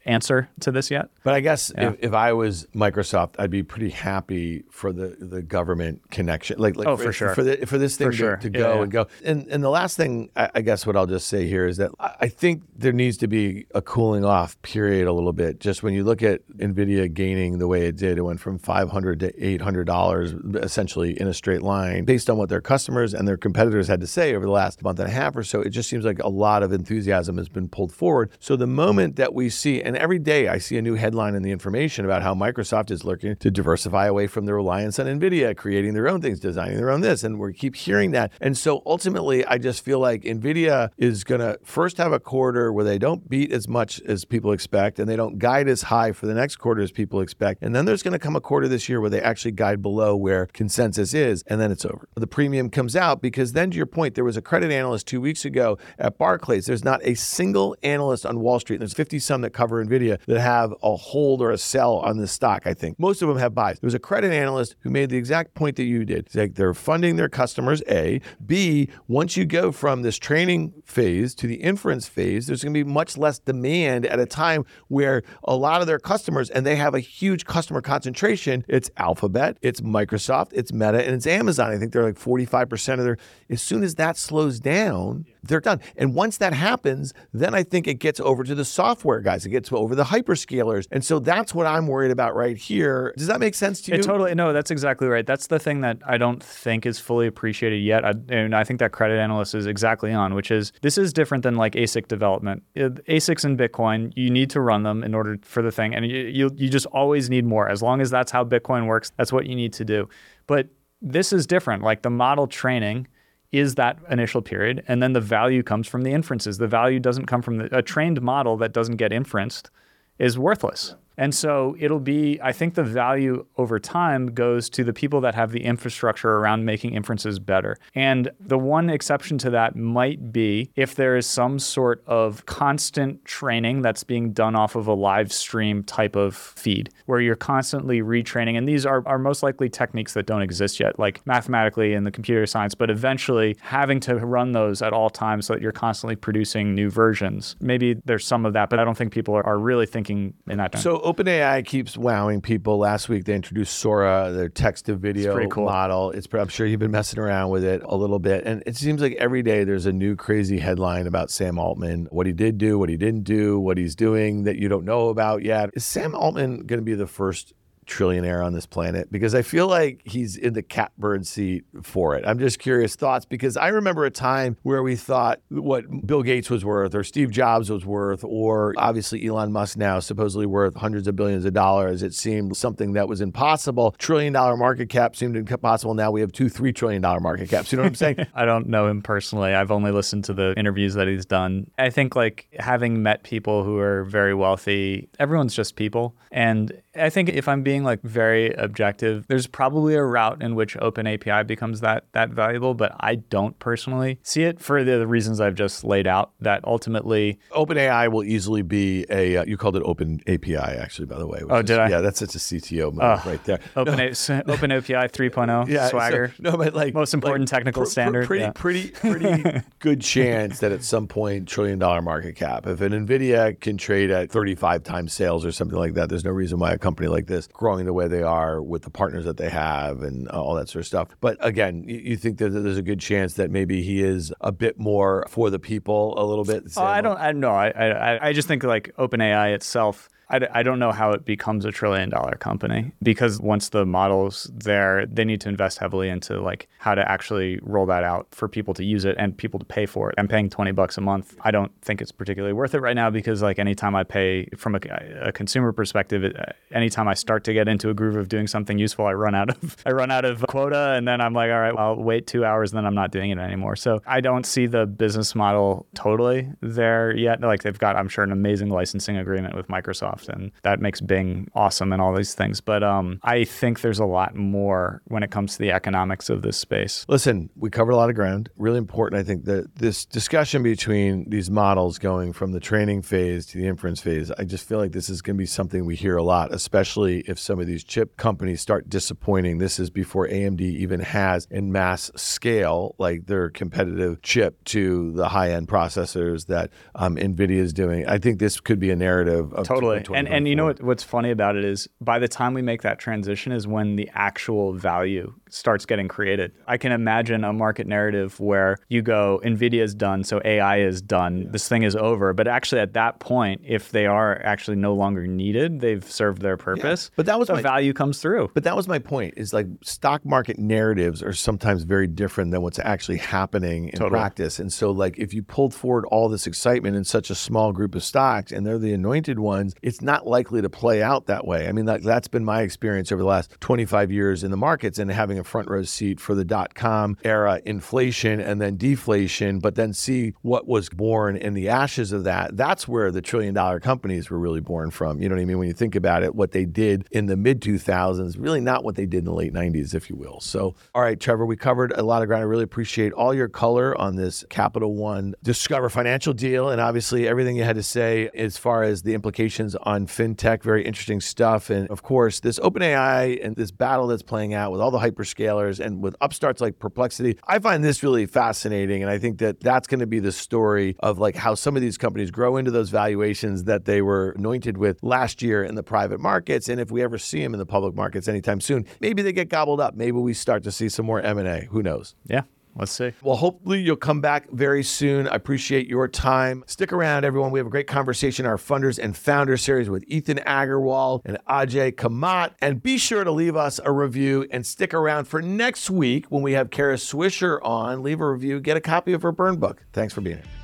answer to this yet. But I guess yeah. if, if I was Microsoft, I'd be pretty happy for the, the government connection. Like, like oh, for, for sure. For, the, for this thing for to, sure. to go yeah, yeah. and go. And, and the last thing, I, I, guess what I'll just say here is that I think there needs to be a cooling off period a little bit. Just when you look at NVIDIA gaining the way it did, it went from 500 to $800 essentially in a straight line based on what their customers and their competitors had to say over the last month and a half or so. It just seems like a lot of enthusiasm has been pulled forward. So the moment that we see, and And every day I see a new headline in the information about how Microsoft is looking to diversify away from the reliance on NVIDIA, creating their own things, designing their own this. And we keep hearing that. And so ultimately, I just feel like NVIDIA is going to first have a quarter where they don't beat as much as people expect and they don't guide as high for the next quarter as people expect. And then there's going to come a quarter this year where they actually guide below where consensus is, and then it's over. The premium comes out because then, to your point, there was a credit analyst two weeks ago at Barclays. There's not a single analyst on Wall Street, there's 50 some that cover NVIDIA that have a hold or a sell on this stock, I think. Most of them have buys. There was a credit analyst who made the exact point that you did. It's like they're funding their customers, A. B, once you go from this training phase to the inference phase, there's going to be much less demand at a time where a lot of their customers, and they have a huge customer concentration, it's Alphabet, it's Microsoft, it's Meta, and it's Amazon. I think they're like 45% of their. As soon as that slows down, they're done. And once that happens, then I think it gets over to the software guys. It gets over the hyperscalers. And so that's what I'm worried about right here. Does that make sense to you? It totally no, that's exactly right. That's the thing that I don't think is fully appreciated yet. I, and I think that credit analyst is exactly on, which is this is different than like ASIC development. Uh, ASICs and Bitcoin, you need to run them in order for the thing, and you, you you just always need more. As long as that's how Bitcoin works, that's what you need to do. But this is different. Like the model training is that initial period, and then the value comes from the inferences. The value doesn't come from the, a trained model that doesn't get inferenced is worthless. And so it'll be, I think the value over time goes to the people that have the infrastructure around making inferences better. And the one exception to that might be if there is some sort of constant training that's being done off of a live stream type of feed where you're constantly retraining. And these are, are most likely techniques that don't exist yet, like mathematically in the computer science, but eventually having to run those at all times so that you're constantly producing new versions. Maybe there's some of that, but I don't think people are, are really thinking in that. direction. So OpenAI keeps wowing people. Last week they introduced Sora, their text to video cool. model. It's I'm sure you've been messing around with it a little bit, and it seems like every day there's a new crazy headline about Sam Altman, what he did do, what he didn't do, what he's doing that you don't know about yet. Is Sam Altman going to be the first trillionaire on this planet because I feel like he's in the catbird seat for it. I'm just curious thoughts because I remember a time where we thought what Bill Gates was worth or Steve Jobs was worth or obviously Elon Musk now supposedly worth hundreds of billions of dollars. It seemed something that was impossible. Trillion dollar market cap seemed impossible. Now we have two, three trillion dollar market caps. You know what I'm saying? *laughs* I don't know him personally. I've only listened to the interviews that he's done. I think like having met people who are very wealthy, everyone's just people. And I think if I'm being like very objective, there's probably a route in which Open API becomes that that valuable, but I don't personally see it for the, the reasons I've just laid out. That ultimately, OpenAI will easily be a. Uh, you called it Open API, actually, by the way. Oh, is, did I? Yeah, that's such a CTO move uh, right there. Open no. a, Open API 3.0 *laughs* yeah, swagger. So, no, but like most important like, technical pr- standard. Pretty, yeah. pretty, pretty *laughs* good chance that at some point trillion dollar market cap. If an Nvidia can trade at 35 times sales or something like that, there's no reason why a company like this growing the way they are with the partners that they have and all that sort of stuff. But again, you, you think that there's a good chance that maybe he is a bit more for the people a little bit. Oh, I don't. I know. I, I I just think like OpenAI itself I, I don't know how it becomes a trillion dollar company because once the model's there, they need to invest heavily into like how to actually roll that out for people to use it and people to pay for it. I'm paying 20 bucks a month. I don't think it's particularly worth it right now because like anytime I pay from a, a consumer perspective, it, uh, anytime I start to get into a groove of doing something useful, I run out of *laughs* I run out of quota and then I'm like, all right, well, I'll wait two hours and then I'm not doing it anymore. So I don't see the business model totally there yet. Like they've got, I'm sure, an amazing licensing agreement with Microsoft and that makes Bing awesome and all these things. But um, I think there's a lot more when it comes to the economics of this space. Listen, we covered a lot of ground. Really important, I think, that this discussion between these models going from the training phase to the inference phase, I just feel like this is going to be something we hear a lot, especially if some of these chip companies start disappointing. This is before AMD even has in mass scale, like their competitive chip to the high end processors that um, NVIDIA is doing. I think this could be a narrative of totally and and you know what, what's funny about it is by the time we make that transition is when the actual value starts getting created. I can imagine a market narrative where you go, Nvidia is done, so AI is done, yeah. this thing is over. But actually, at that point, if they are actually no longer needed, they've served their purpose. Yeah. But that was the my, value comes through. But that was my point. Is like stock market narratives are sometimes very different than what's actually happening in totally. practice. And so, like, if you pulled forward all this excitement in such a small group of stocks, and they're the anointed ones, it's not likely to play out that way. I mean, that, that's been my experience over the last 25 years in the markets and having a front row seat for the dot com era inflation and then deflation, but then see what was born in the ashes of that. That's where the trillion dollar companies were really born from. You know what I mean? When you think about it, what they did in the mid 2000s, really not what they did in the late 90s, if you will. So, all right, Trevor, we covered a lot of ground. I really appreciate all your color on this Capital One Discover financial deal and obviously everything you had to say as far as the implications on fintech. Very interesting stuff. And of course, this OpenAI and this battle that's playing out with all the hyperscalers and with upstarts like Perplexity. I find this really fascinating. And I think that that's going to be the story of like how some of these companies grow into those valuations that they were anointed with last year in the private markets. And if we ever see them in the public markets anytime soon, maybe they get gobbled up. Maybe we start to see some more M&A. Who knows? Yeah. Let's see. Well, hopefully you'll come back very soon. I appreciate your time. Stick around, everyone. We have a great conversation, our Funders and Founders series with Ethan Agarwal and Ajay Kamat. And be sure to leave us a review and stick around for next week when we have Kara Swisher on. Leave a review, get a copy of her burn book. Thanks for being here.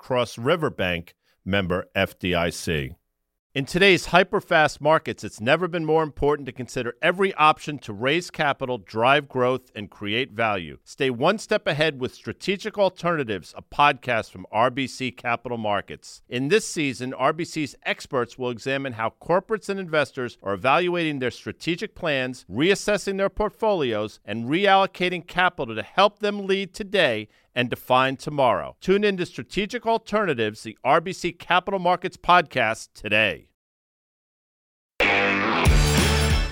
Cross River Bank, member FDIC. In today's hyper-fast markets, it's never been more important to consider every option to raise capital, drive growth, and create value. Stay one step ahead with Strategic Alternatives, a podcast from RBC Capital Markets. In this season, RBC's experts will examine how corporates and investors are evaluating their strategic plans, reassessing their portfolios, and reallocating capital to help them lead today and define tomorrow. Tune in to Strategic Alternatives, the RBC Capital Markets podcast today.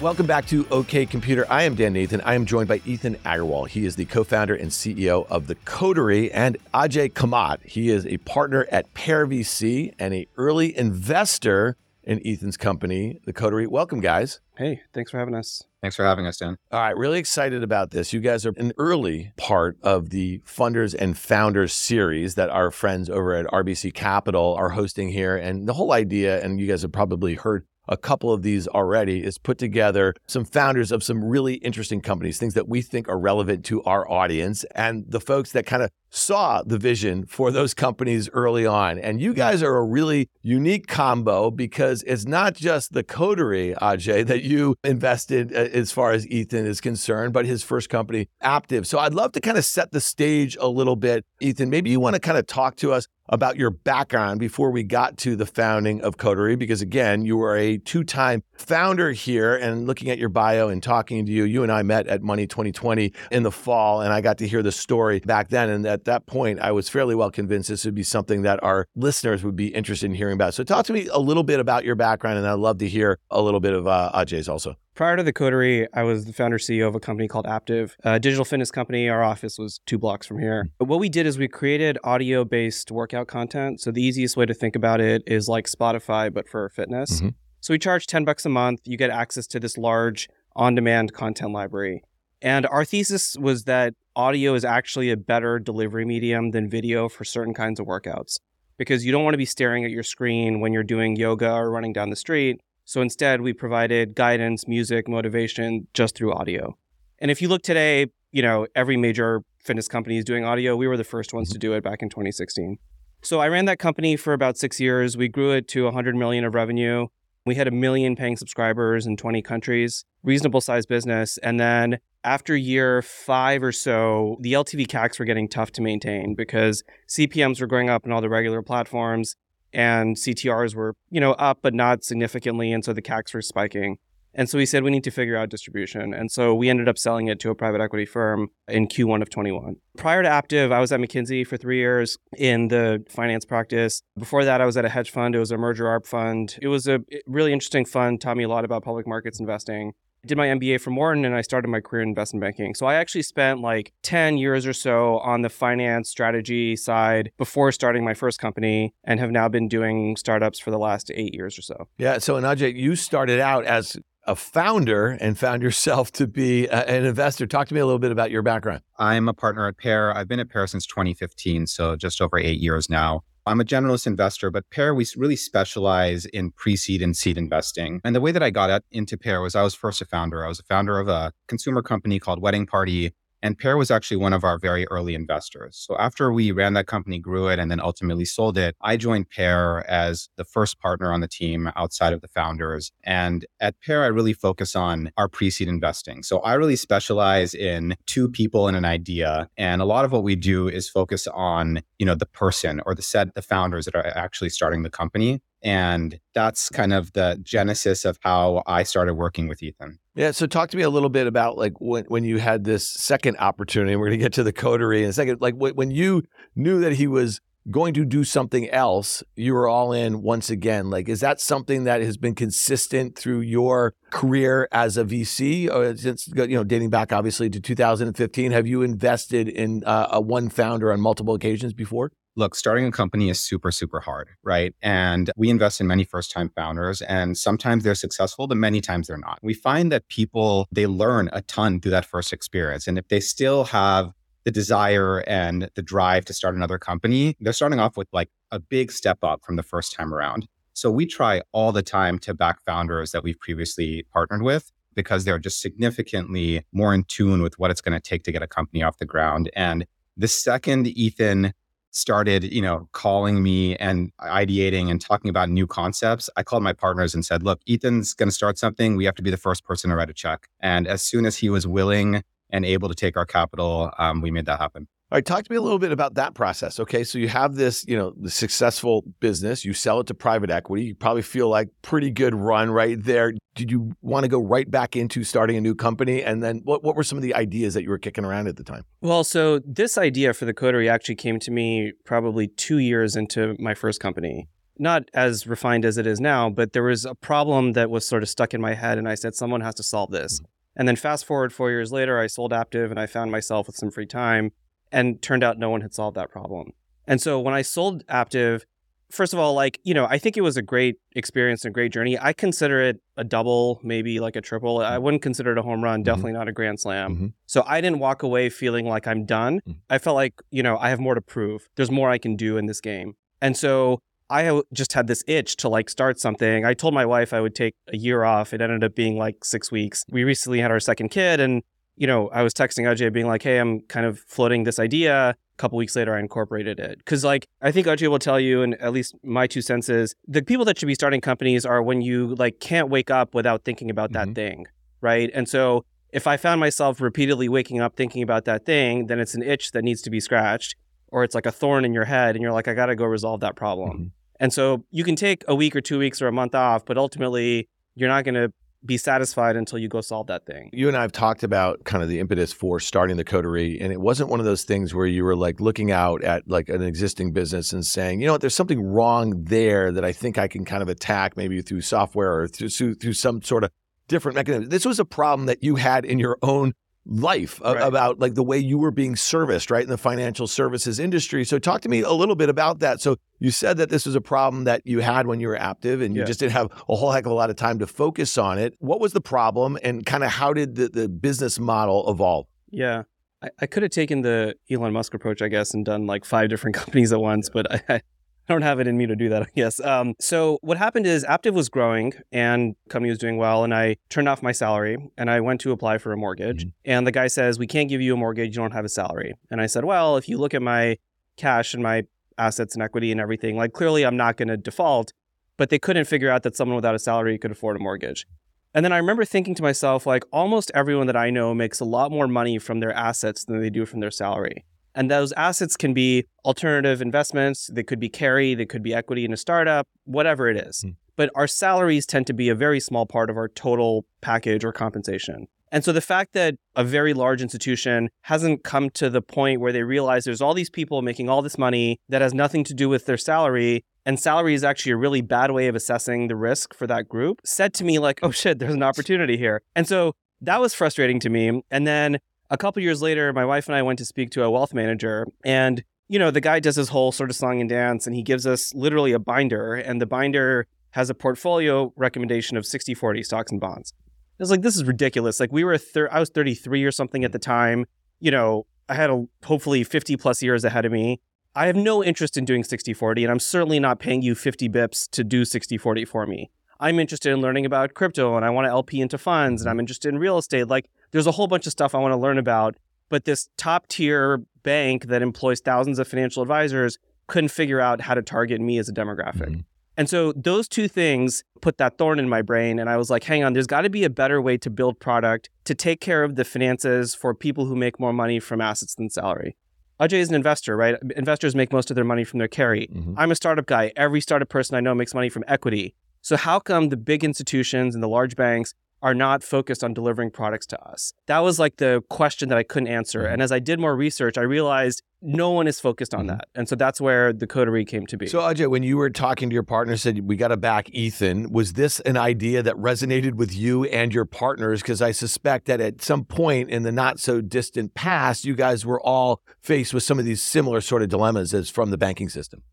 Welcome back to OK Computer. I am Dan Nathan. I am joined by Ethan Agarwal. He is the co-founder and CEO of the Coterie, and Ajay Kamat. He is a partner at Pear VC and a early investor in Ethan's company, the Coterie. Welcome, guys. Hey, thanks for having us. Thanks for having us, Dan. All right, really excited about this. You guys are an early part of the Funders and Founders series that our friends over at RBC Capital are hosting here. And the whole idea, and you guys have probably heard a couple of these already, is put together some founders of some really interesting companies, things that we think are relevant to our audience, and the folks that kind of saw the vision for those companies early on. And you guys are a really unique combo because it's not just the coterie, Ajay, that you invested uh, as far as Ethan is concerned, but his first company, Aptiv. So I'd love to kind of set the stage a little bit. Ethan, maybe you want to kind of talk to us about your background before we got to the founding of Coterie, because again, you were a two time founder here. And looking at your bio and talking to you, you and I met at Money 2020 in the fall, and I got to hear the story back then. And at that point, I was fairly well convinced this would be something that our listeners would be interested in hearing about. So, talk to me a little bit about your background, and I'd love to hear a little bit of uh, Ajay's also. Prior to the Coterie, I was the founder CEO of a company called Aptiv, a digital fitness company. Our office was two blocks from here. But what we did is we created audio based workout content. So the easiest way to think about it is like Spotify, but for fitness. Mm-hmm. So we charge 10 bucks a month. You get access to this large on demand content library. And our thesis was that audio is actually a better delivery medium than video for certain kinds of workouts because you don't want to be staring at your screen when you're doing yoga or running down the street. So instead, we provided guidance, music, motivation just through audio. And if you look today, you know, every major fitness company is doing audio. We were the first ones to do it back in 2016. So I ran that company for about six years. We grew it to 100 million of revenue. We had a million paying subscribers in 20 countries, reasonable sized business. And then after year five or so, the LTV CACs were getting tough to maintain because CPMs were going up in all the regular platforms and CTRs were, you know, up but not significantly. And so the CACs were spiking. And so we said we need to figure out distribution. And so we ended up selling it to a private equity firm in Q1 of 21. Prior to Aptiv, I was at McKinsey for three years in the finance practice. Before that, I was at a hedge fund. It was a merger arb fund. It was a really interesting fund, taught me a lot about public markets investing. I did my MBA from Wharton and I started my career in investment banking. So I actually spent like 10 years or so on the finance strategy side before starting my first company and have now been doing startups for the last eight years or so. Yeah. So, Ajay, you started out as a founder and found yourself to be a, an investor. Talk to me a little bit about your background. I'm a partner at Pear. I've been at Pear since 2015, so just over eight years now. I'm a generalist investor, but Pear, we really specialize in pre seed and seed investing. And the way that I got into Pear was I was first a founder. I was a founder of a consumer company called Wedding Party and Pear was actually one of our very early investors. So after we ran that company, grew it, and then ultimately sold it, I joined Pear as the first partner on the team outside of the founders. And at Pear, I really focus on our pre-seed investing. So I really specialize in two people and an idea. And a lot of what we do is focus on, you know, the person or the set, the founders that are actually starting the company. And that's kind of the genesis of how I started working with Ethan. Yeah. So talk to me a little bit about like when, when you had this second opportunity. and We're going to get to the coterie in a second. Like when you knew that he was going to do something else, you were all in once again. Like, is that something that has been consistent through your career as a VC, or since you know dating back obviously to 2015? Have you invested in uh, a one founder on multiple occasions before? Look, starting a company is super, super hard, right? And we invest in many first time founders, and sometimes they're successful, but many times they're not. We find that people, they learn a ton through that first experience. And if they still have the desire and the drive to start another company, they're starting off with like a big step up from the first time around. So we try all the time to back founders that we've previously partnered with because they're just significantly more in tune with what it's going to take to get a company off the ground. And the second Ethan started, you know, calling me and ideating and talking about new concepts, I called my partners and said, look, Ethan's going to start something. We have to be the first person to write a check. And as soon as he was willing and able to take our capital, um, we made that happen. All right, talk to me a little bit about that process. Okay, so you have this, you know, the successful business, you sell it to private equity. You probably feel like pretty good run right there. Did you want to go right back into starting a new company? And then what, what were some of the ideas that you were kicking around at the time? Well, so this idea for the coterie actually came to me probably two years into my first company. Not as refined as it is now, but there was a problem that was sort of stuck in my head, and I said, someone has to solve this. Mm-hmm. And then fast forward four years later, I sold Aptiv and I found myself with some free time and turned out no one had solved that problem. And so when I sold Aptiv, first of all, like, you know, I think it was a great experience and a great journey. I consider it a double, maybe like a triple. I mm-hmm. wouldn't consider it a home run, mm-hmm. definitely not a grand slam. Mm-hmm. So I didn't walk away feeling like I'm done. Mm-hmm. I felt like, you know, I have more to prove. There's more I can do in this game. And so I just had this itch to like start something. I told my wife I would take a year off. It ended up being like six weeks. We recently had our second kid and you know, I was texting Ajay being like, hey, I'm kind of floating this idea. A couple weeks later, I incorporated it. Cause like, I think Ajay will tell you, and at least my two senses, the people that should be starting companies are when you like can't wake up without thinking about that mm-hmm. thing. Right. And so if I found myself repeatedly waking up thinking about that thing, then it's an itch that needs to be scratched or it's like a thorn in your head and you're like, I got to go resolve that problem. Mm-hmm. And so you can take a week or two weeks or a month off, but ultimately you're not going to be satisfied until you go solve that thing. You and I have talked about kind of the impetus for starting the coterie, and it wasn't one of those things where you were like looking out at like an existing business and saying, you know what, there's something wrong there that I think I can kind of attack maybe through software or through through some sort of different mechanism. This was a problem that you had in your own life right. about like the way you were being serviced right in the financial services industry. So talk to me a little bit about that. So you said that this was a problem that you had when you were active and you yeah. just didn't have a whole heck of a lot of time to focus on it. What was the problem and kind of how did the, the business model evolve? Yeah. I, I could have taken the Elon Musk approach, I guess, and done like five different *laughs* companies at once, but I, I don't have it in me to do that, I guess. Um, so what happened is Aptiv was growing and company was doing well, and I turned off my salary and I went to apply for a mortgage. Mm-hmm. And the guy says, "We can't give you a mortgage. You don't have a salary." And I said, "Well, if you look at my cash and my assets and equity and everything, like clearly I'm not going to default." but they couldn't figure out that someone without a salary could afford a mortgage. And then I remember thinking to myself, like, almost everyone that I know makes a lot more money from their assets than they do from their salary. And those assets can be alternative investments, they could be carry, they could be equity in a startup, whatever it is. Mm. But our salaries tend to be a very small part of our total package or compensation. And so the fact that a very large institution hasn't come to the point where they realize there's all these people making all this money that has nothing to do with their salary, and salary is actually a really bad way of assessing the risk for that group, said to me, like, oh shit, there's an opportunity here. And so that was frustrating to me. And then a couple years later, my wife and I went to speak to a wealth manager, and you know, the guy does his whole sort of song and dance, and he gives us literally a binder, and the binder has a portfolio recommendation of 60 40 stocks and bonds. I was like, this is ridiculous. Like we were, thir- I was 33 or something at the time. You know, I had a, hopefully 50 plus years ahead of me. I have no interest in doing 60 40, and I'm certainly not paying you 50 bips to do 60 40 for me. I'm interested in learning about crypto and I want to LP into funds and I'm mm-hmm. interested in real estate. Like there's a whole bunch of stuff I want to learn about. But this top tier bank that employs thousands of financial advisors couldn't figure out how to target me as a demographic. Mm-hmm. And so those two things put that thorn in my brain. And I was like, hang on, there's got to be a better way to build product to take care of the finances for people who make more money from assets than salary. Ajay is an investor, right? Investors make most of their money from their carry. Mm-hmm. I'm a startup guy. Every startup person I know makes money from equity. So how come the big institutions and the large banks are not focused on delivering products to us? That was like the question that I couldn't answer. Mm-hmm. And as I did more research, I realized no one is focused on mm-hmm. that. And so that's where the coterie came to be. So Ajay, when you were talking to your partner, said we got to back Ethan, was this an idea that resonated with you and your partners? Because I suspect that at some point in the not so distant past, you guys were all faced with some of these similar sort of dilemmas as from the banking system.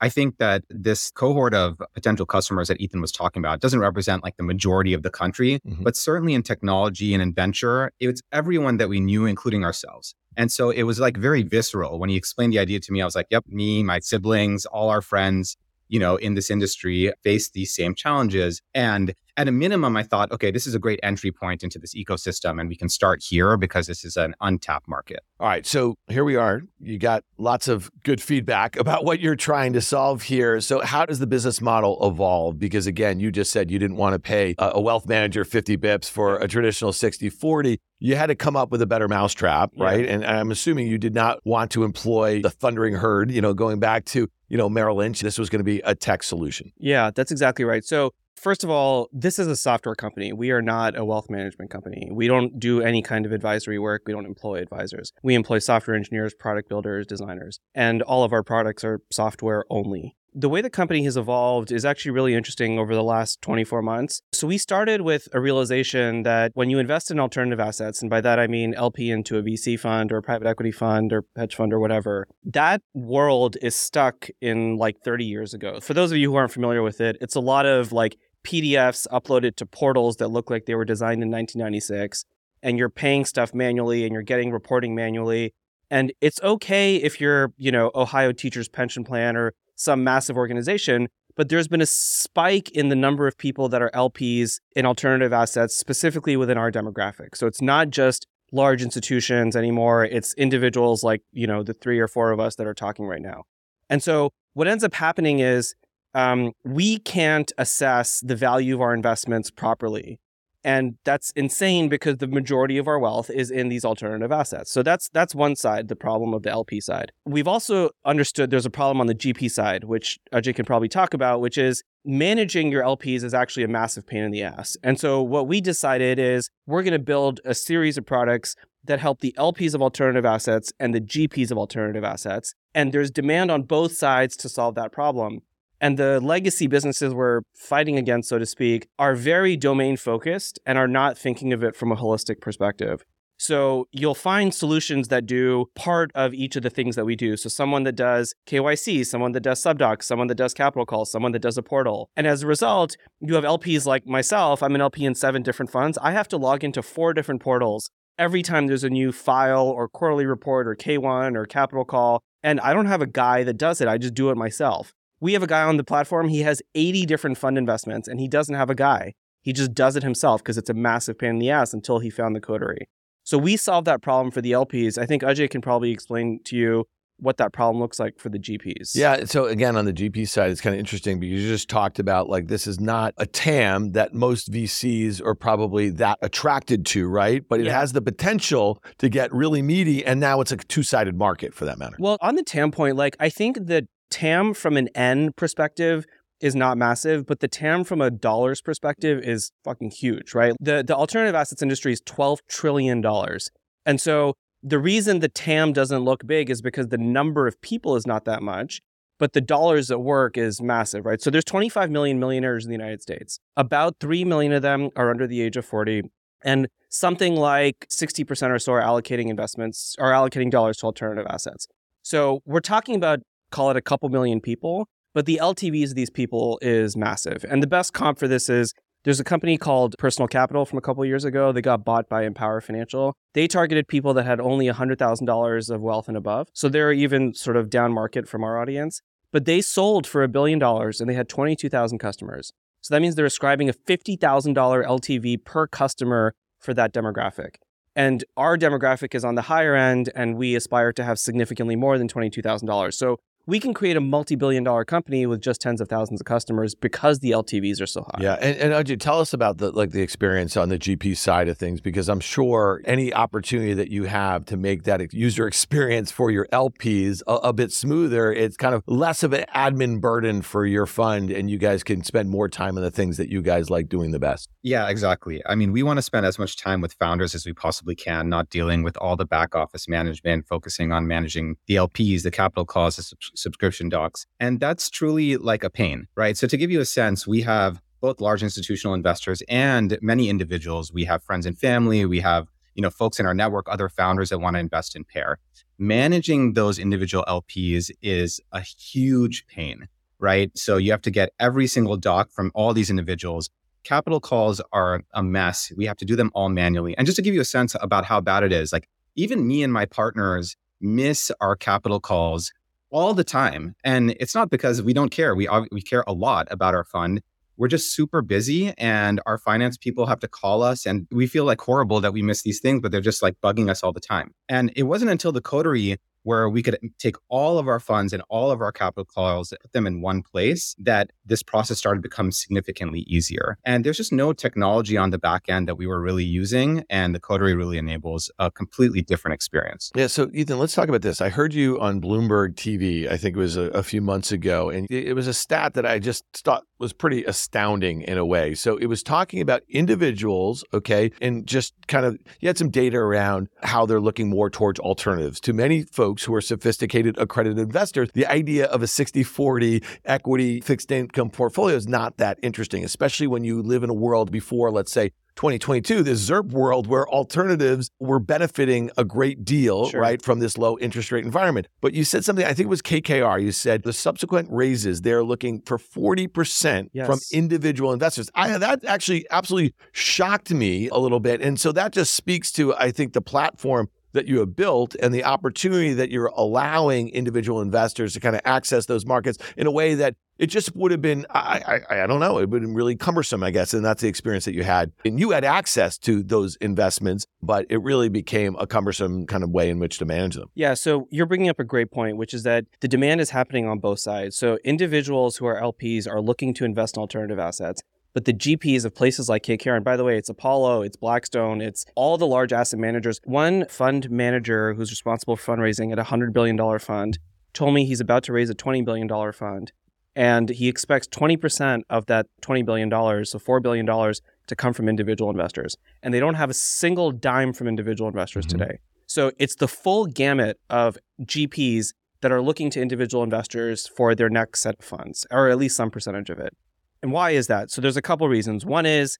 I think that this cohort of potential customers that Ethan was talking about doesn't represent like the majority of the country, mm-hmm. but certainly in technology and in venture, it's everyone that we knew, including ourselves. And so it was like very visceral. When he explained the idea to me, I was like, yep, me, my siblings, all our friends, you know, in this industry face these same challenges. And at a minimum, I thought, okay, this is a great entry point into this ecosystem, and we can start here because this is an untapped market. All right. So here we are. You got lots of good feedback *laughs* about what you're trying to solve here. So, how does the business model evolve? Because again, you just said you didn't want to pay a wealth manager 50 bips for a traditional 60 40. You had to come up with a better mousetrap, right? Yeah. And I'm assuming you did not want to employ the thundering herd, you know, going back to, you know, Merrill Lynch. This was going to be a tech solution. Yeah, that's exactly right. So, First of all, this is a software company. We are not a wealth management company. We don't do any kind of advisory work. We don't employ advisors. We employ software engineers, product builders, designers, and all of our products are software only the way the company has evolved is actually really interesting over the last 24 months. So we started with a realization that when you invest in alternative assets, and by that I mean LP into a VC fund or a private equity fund or hedge fund or whatever, that world is stuck in like 30 years ago. For those of you who aren't familiar with it, it's a lot of like PDFs uploaded to portals that look like they were designed in 1996, and you're paying stuff manually and you're getting reporting manually. And it's okay if you're, you know, Ohio Teachers Pension Plan or some massive organization, but there's been a spike in the number of people that are LPs in alternative assets, specifically within our demographic. So it's not just large institutions anymore. It's individuals like, you know, the three or four of us that are talking right now. And so what ends up happening is um, we can't assess the value of our investments properly. And that's insane because the majority of our wealth is in these alternative assets. So that's that's one side, the problem of the LP side. We've also understood there's a problem on the GP side, which Ajay can probably talk about, which is managing your LPs is actually a massive pain in the ass. And so what we decided is we're going to build a series of products that help the LPs of alternative assets and the GPs of alternative assets. And there's demand on both sides to solve that problem. And the legacy businesses we're fighting against, so to speak, are very domain focused and are not thinking of it from a holistic perspective. So you'll find solutions that do part of each of the things that we do. So someone that does KYC, someone that does subdocs, someone that does capital calls, someone that does a portal. And as a result, you have LPs like myself. I'm an LP in seven different funds. I have to log into four different portals every time there's a new file or quarterly report or K1 or capital call. And I don't have a guy that does it. I just do it myself. We have a guy on the platform. He has 80 different fund investments and he doesn't have a guy. He just does it himself because it's a massive pain in the ass until he found the coterie. So we solved that problem for the LPs. I think Ajay can probably explain to you what that problem looks like for the GPs. Yeah. So again, on the GP side, it's kind of interesting because you just talked about like this is not a TAM that most VCs are probably that attracted to, right? But it Yeah. has the potential to get really meaty, and now it's a two-sided market for that matter. Well, on the TAM point, like I think the TAM from an N perspective is not massive, but the TAM from a dollars perspective is fucking huge, right? The the alternative assets industry is 12 trillion dollars. And so the reason the TAM doesn't look big is because the number of people is not that much, but the dollars at work is massive, right? So there's 25 million millionaires in the United States. About 3 million of them are under the age of 40 and something like 60% or so are allocating investments are allocating dollars to alternative assets. So we're talking about call it a couple million people, but the LTVs of these people is massive. And the best comp for this is there's a company called Personal Capital from a couple years ago. They got bought by Empower Financial. They targeted people that had only $100,000 of wealth and above. So they're even sort of down market from our audience. But they sold for a billion dollars and they had 22,000 customers. So that means they're ascribing a $50,000 LTV per customer for that demographic. And our demographic is on the higher end, and we aspire to have significantly more than $22,000. So we can create a multi-billion dollar company with just tens of thousands of customers because the LTVs are so high. Yeah, and, and Ajay, tell us about the like the experience on the GP side of things, because I'm sure any opportunity that you have to make that user experience for your LPs a, a bit smoother, it's kind of less of an admin burden for your fund, and you guys can spend more time on the things that you guys like doing the best. Yeah, exactly. I mean, we want to spend as much time with founders as we possibly can, not dealing with all the back office management, focusing on managing the LPs, the capital calls, the sub- subscription docs. And that's truly like a pain, right? So, to give you a sense, we have both large institutional investors and many individuals. We have friends and family, we have you know folks in our network other founders that want to invest in Pear managing those individual lps is a huge pain right so you have to get every single doc from all these individuals capital calls are a mess. We have to do them all manually. And just to give you a sense about how bad it is, like even me and my partners miss our capital calls all the time. And it's not because we don't care. We we care a lot about our fund. We're just super busy and our finance people have to call us and we feel like horrible that we miss these things, but they're just like bugging us all the time. And it wasn't until the coterie where we could take all of our funds and all of our capital calls, and put them in one place, that this process started to become significantly easier. And there's just no technology on the back end that we were really using. And the Coterie really enables a completely different experience. Yeah. So, Ethan, let's talk about this. I heard you on Bloomberg TV, I think it was a, a few months ago, and it was a stat that I just thought was pretty astounding in a way. So, it was talking about individuals, okay, and just kind of, you had some data around how they're looking more towards alternatives. To many folks who are sophisticated accredited investors, the idea of a 60 40 equity fixed income portfolio is not that interesting, especially when you live in a world before, let's say, 2022, this ZIRP world where alternatives were benefiting a great deal, Sure. right, from this low interest rate environment. But you said something, I think it was KKR. You said the subsequent raises, they're looking for 40% Yes. from individual investors. I, that actually absolutely shocked me a little bit. And so that just speaks to, I think, the platform that you have built and the opportunity that you're allowing individual investors to kind of access those markets in a way that it just would have been I, I I don't know it would have been really cumbersome I guess and that's the experience that you had. And you had access to those investments but it really became a cumbersome kind of way in which to manage them. Yeah, so you're bringing up a great point, which is that the demand is happening on both sides. So individuals who are LPs are looking to invest in alternative assets, but the GPs of places like KKR, and by the way, it's Apollo, it's Blackstone, it's all the large asset managers. One fund manager who's responsible for fundraising at a $100 billion fund told me he's about to raise a $20 billion fund. And he expects 20% of that $20 billion, so $4 billion, to come from individual investors. And they don't have a single dime from individual investors Mhm. today. So it's the full gamut of GPs that are looking to individual investors for their next set of funds, or at least some percentage of it. And why is that? So there's a couple reasons. One is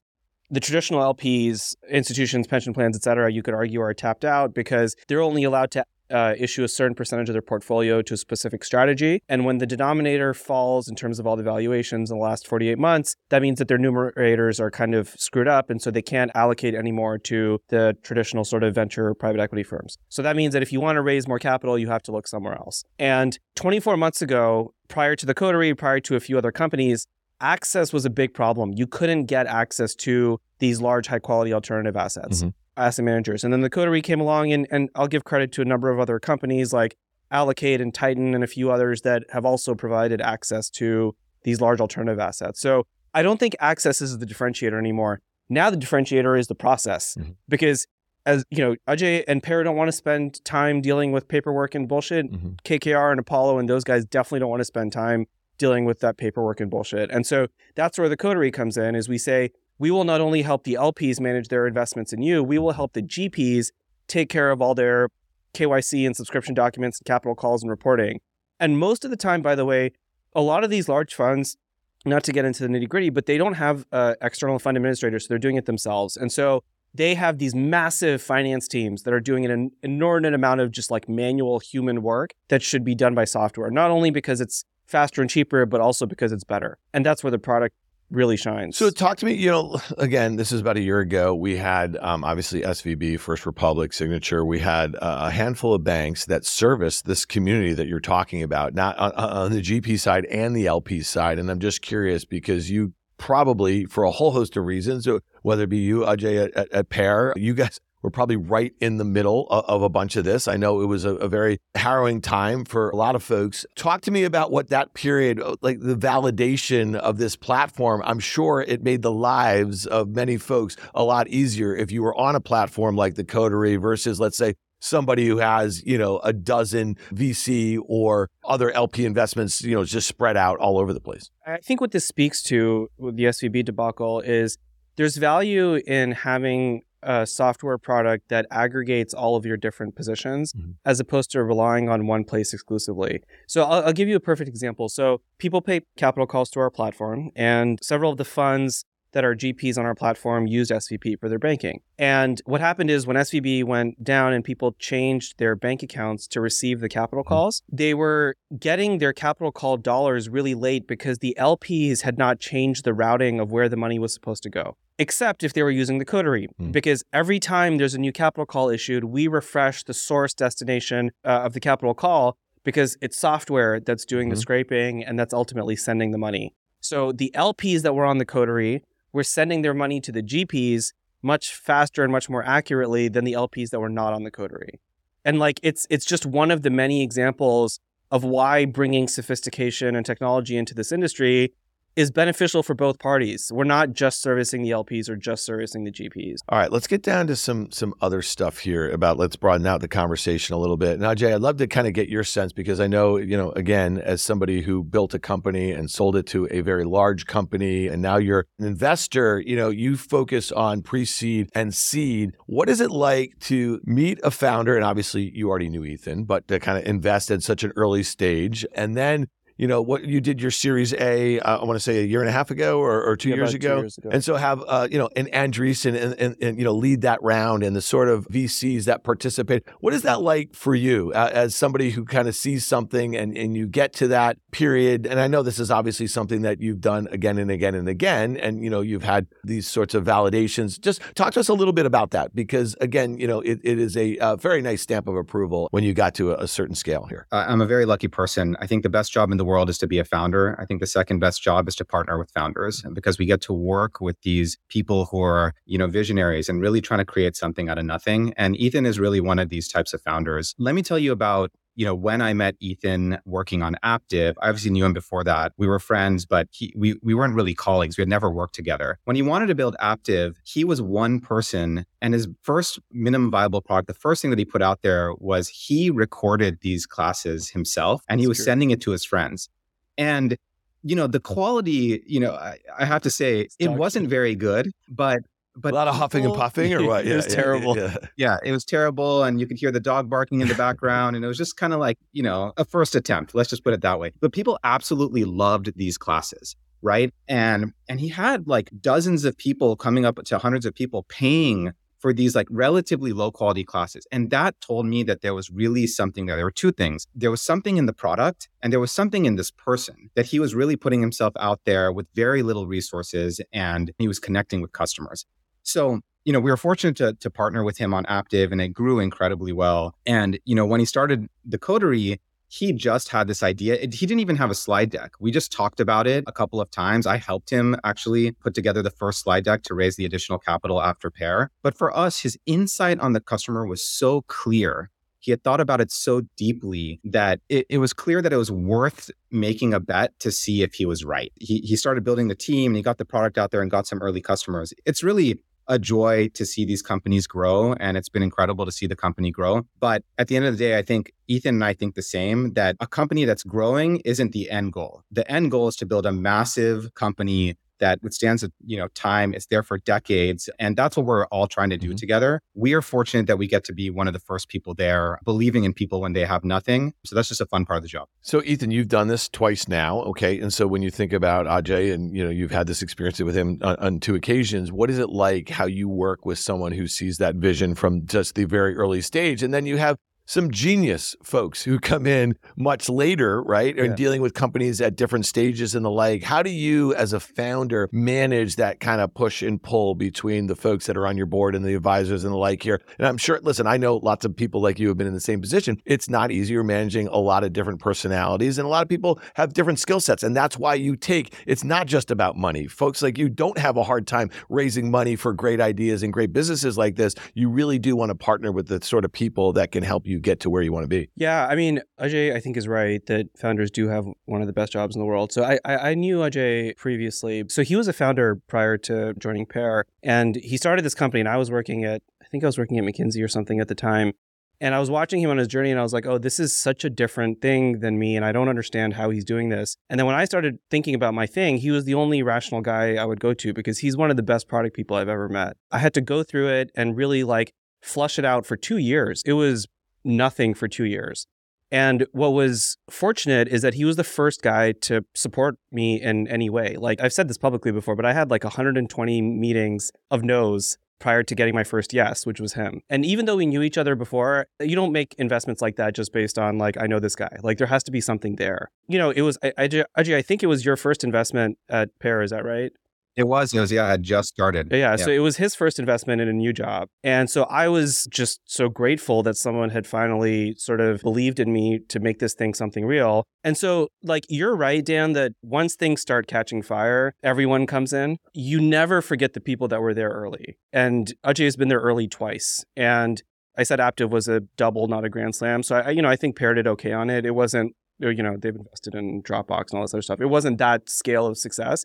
the traditional LPs, institutions, pension plans, et cetera, you could argue are tapped out because they're only allowed to uh, issue a certain percentage of their portfolio to a specific strategy. And when the denominator falls in terms of all the valuations in the last 48 months, that means that their numerators are kind of screwed up. And so they can't allocate anymore to the traditional sort of venture private equity firms. So that means that if you want to raise more capital, you have to look somewhere else. And 24 months ago, prior to the Coterie, prior to a few other companies, access was a big problem. You couldn't get access to these large, high quality alternative assets, Mhm. asset managers. And then the Coterie came along, and, and I'll give credit to a number of other companies like Allocate and Titan and a few others that have also provided access to these large alternative assets. So I don't think access is the differentiator anymore. Now the differentiator is the process Mhm. because as you know, Ajay and Pear don't want to spend time dealing with paperwork and bullshit. Mhm. KKR and Apollo and those guys definitely don't want to spend time dealing with that paperwork and bullshit. And so that's where the coterie comes in is we say we will not only help the LPs manage their investments in you, we will help the GPs take care of all their KYC and subscription documents and capital calls and reporting. And most of the time, by the way, a lot of these large funds, not to get into the nitty gritty, but they don't have uh, external fund administrators, so they're doing it themselves. And so they have these massive finance teams that are doing an inordinate amount of just like manual human work that should be done by software, not only because it's faster and cheaper, but also because it's better. And that's where the product really shines. So talk to me. You know, again, this is about a year ago. We had um, obviously SVB, First Republic, Signature. We had a handful of banks that service this community that you're talking about, not on, on the GP side and the LP side. And I'm just curious because you probably, for a whole host of reasons, whether it be you, Ajay, at, at, Pear, you guys were probably right in the middle of, of a bunch of this. I know it was a, a, very harrowing time for a lot of folks. Talk to me about what that period, uh, like the validation of this platform. I'm sure it made the lives of many folks a lot easier if you were on a platform like the Coterie versus, let's say, somebody who has, you know, a dozen VC or other LP investments, you know, just spread out all over the place. I think what this speaks to with the SVB debacle is there's value in having a software product that aggregates all of your different positions Mhm. as opposed to relying on one place exclusively. So I'll, I'll give you a perfect example. So people pay capital calls to our platform, and several of the funds that are GPs on our platform used SVB for their banking. And what happened is when SVB went down and people changed their bank accounts to receive the capital calls, they were getting their capital call dollars really late because the LPs had not changed the routing of where the money was supposed to go. Except if they were using the coterie, Hmm. because every time there's a new capital call issued, we refresh the source destination uh, of the capital call because it's software that's doing the Mhm. scraping and that's ultimately sending the money. So the LPs that were on the coterie were sending their money to the GPs much faster and much more accurately than the LPs that were not on the coterie. And like it's it's just one of the many examples of why bringing sophistication and technology into this industry is beneficial for both parties. We're not just servicing the LPs or just servicing the GPs. All right, let's get down to some some other stuff here about let's broaden out the conversation a little bit. Now, Jay, I'd love to kind of get your sense because I know, you know, again, as somebody who built a company and sold it to a very large company and now you're an investor, you know, you focus on pre-seed and seed. What is it like to meet a founder and obviously you already knew Ethan, but to kind of invest at such an early stage and then you know what you did your series a uh, i want to say a year and a half ago or, or two, Yeah, years about two ago years ago. and so have uh, you know an Andreessen and, and, and you know lead that round and the sort of VCs that participate. What is that like for you uh, as somebody who kind of sees something and and you get to that period? And I know this is obviously something that you've done again and again and again, and you know you've had these sorts of validations. Just talk to us a little bit about that because again, you know it, it is a, uh very nice stamp of approval when you got to a, a certain scale here. Uh, I'm a very lucky person. I think the best job in the world is to be a founder. I think the second best job is to partner with founders mm-hmm. because we get to work with these people who are, you know, visionaries and really trying to create something out of nothing. And Ethan is really one of these types of founders. Let me tell you about you know, when I met Ethan working on Aptiv, I obviously knew him before that. We were friends, but he, we, we weren't really colleagues. We had never worked together. When he wanted to build Aptiv, he was one person and his first minimum viable product, the first thing that he put out there was he recorded these classes himself and he was sending it to his friends. And, you know, the quality, you know, I, I have to say, it wasn't very good, but but a lot of huffing and puffing, or what? *laughs* It was terrible. yeah. yeah, it was terrible. And you could hear the dog barking in the background. And it was just kind of like, you know, a first attempt. Let's just put it that way. But people absolutely loved these classes. Right. And and he had like dozens of people coming up to hundreds of people paying for these like relatively low quality classes. And that told me that there was really something there. There were two things. There was something in the product and there was something in this person that he was really putting himself out there with very little resources and he was connecting with customers. So, you know, we were fortunate to, to partner with him on Aptiv and it grew incredibly well. And, you know, when he started the coterie, he just had this idea. It- he didn't even have a slide deck. We just talked about it a couple of times. I helped him actually put together the first slide deck to raise the additional capital after Pear. But for us, his insight on the customer was so clear. he had thought about it so deeply that it, it was clear that it was worth making a bet to see if he was right. He, he started building the team and he got the product out there and got some early customers. It's really a joy to see these companies grow and it's been incredible to see the company grow. But at the end of the day i think ethan and i think the same that a company that's growing isn't the end goal. The end goal is to build a massive company that withstands you know time it's there for decades and that's what we're all trying to do mm-hmm. together. We are fortunate that we get to be one of the first people there believing in people when they have nothing so that's just a fun part of the job. So ethan you've done this twice now okay and so when you think about ajay and you know you've had this experience with him on, on two occasions what is it like how you work with someone who sees that vision from just the very early stage? And then you have some genius folks who come in much later, right? Yeah. And dealing with companies at different stages and the like. How do you, as a founder, manage that kind of push and pull between the folks that are on your board and the advisors and the like here? And I'm sure, listen, I know lots of people like you have been in the same position. It's not easy. You're managing a lot of different personalities, and a lot of people have different skill sets. And that's why you take it's not just about money. Folks like you don't have a hard time raising money for great ideas and great businesses like this. You really do want to partner with the sort of people that can help you you get to where you want to be. Yeah, I mean, Ajay, I think is right that founders do have one of the best jobs in the world. So I, I, I knew Ajay previously. So he was a founder prior to joining Pear, and he started this company, and I was working at, I think I was working at McKinsey or something at the time. And I was watching him on his journey and I was like, oh, this is such a different thing than me. And I don't understand how he's doing this. And then when I started thinking about my thing, he was the only rational guy I would go to because he's one of the best product people I've ever met. I had to go through it and really like flush it out for two years. It was nothing for two years. And what was fortunate is that he was the first guy to support me in any way. Like I've said this publicly before, but I had like 120 meetings of no's prior to getting my first yes, which was him. And even though we knew each other before, you don't make investments like that just based on like I know this guy. Like there has to be something there. You know, it was I, I, I think it was your first investment at Pear, is that right? It was. It was. Yeah, I had just started. Yeah, yeah, So it was his first investment in a new job, and so I was just so grateful that someone had finally sort of believed in me to make this thing something real. And so, like, you're right, Dan, that once things start catching fire, everyone comes in. You never forget the people that were there early. And Ajay has been there early twice, and I said Aptiv was a double, not a grand slam. So I, you know, I think Pear did okay on it. It wasn't you know they've invested in dropbox and all this other stuff it wasn't that scale of success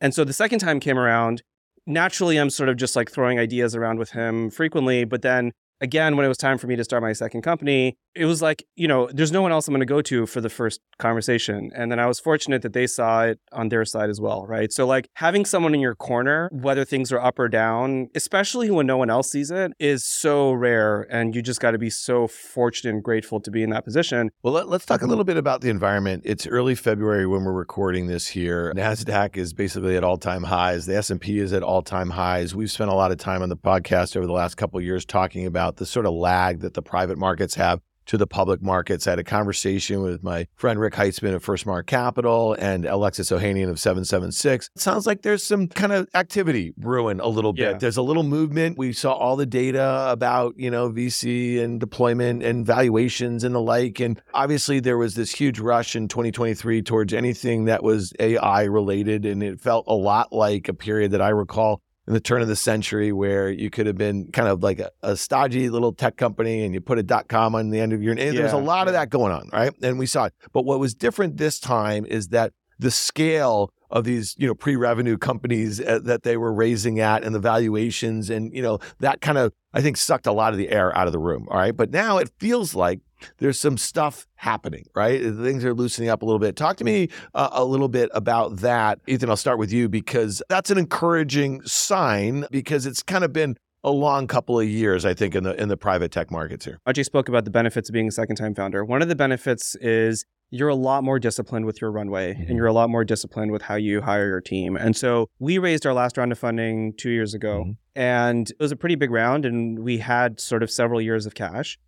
and so the second time came around, naturally I'm sort of just like throwing ideas around with him frequently, but then again, when it was time for me to start my second company, it was like, you know, there's no one else I'm going to go to for the first conversation. And then I was fortunate that they saw it on their side as well, right? So, like, having someone in your corner, whether things are up or down, especially when no one else sees it, is so rare. And you just got to be so fortunate and grateful to be in that position. Well, let, us talk a little bit about the environment. It's early February when we're recording this here. NASDAQ is basically at all time highs. The S&P is at all time highs. We've spent a lot of time on the podcast over the last couple years talking about the sort of lag that the private markets have to the public markets. I had a conversation with my friend Rick Heitzmann of FirstMark Capital and Alexis Ohanian of 776. It sounds like there's some kind of activity brewing a little bit. Yeah. There's a little movement. We saw all the data about, you know, VC and deployment and valuations and the like. And obviously there was this huge rush in 2023 towards anything that was AI related. And it felt a lot like a period that I recall in the turn of the century where you could have been kind of like a, a stodgy little tech company and you put a dot com on the end of your name. Yeah, There's a lot yeah. of that going on, right? And we saw it. But what was different this time is that the scale of these you know pre-revenue companies uh, that they were raising at and the valuations and you know that kind of i think sucked a lot of the air out of the room all right but now it feels like there's some stuff happening right things are loosening up a little bit talk to me uh, a little bit about that ethan i'll start with you because that's an encouraging sign because it's kind of been a long couple of years, I think, in the in the private tech markets here. Ajay spoke about the benefits of being a second time founder. One of the benefits is you're a lot more disciplined with your runway mm-hmm. and you're a lot more disciplined with how you hire your team. And so we raised our last round of funding two years ago mm-hmm. and it was a pretty big round and we had sort of several years of cash.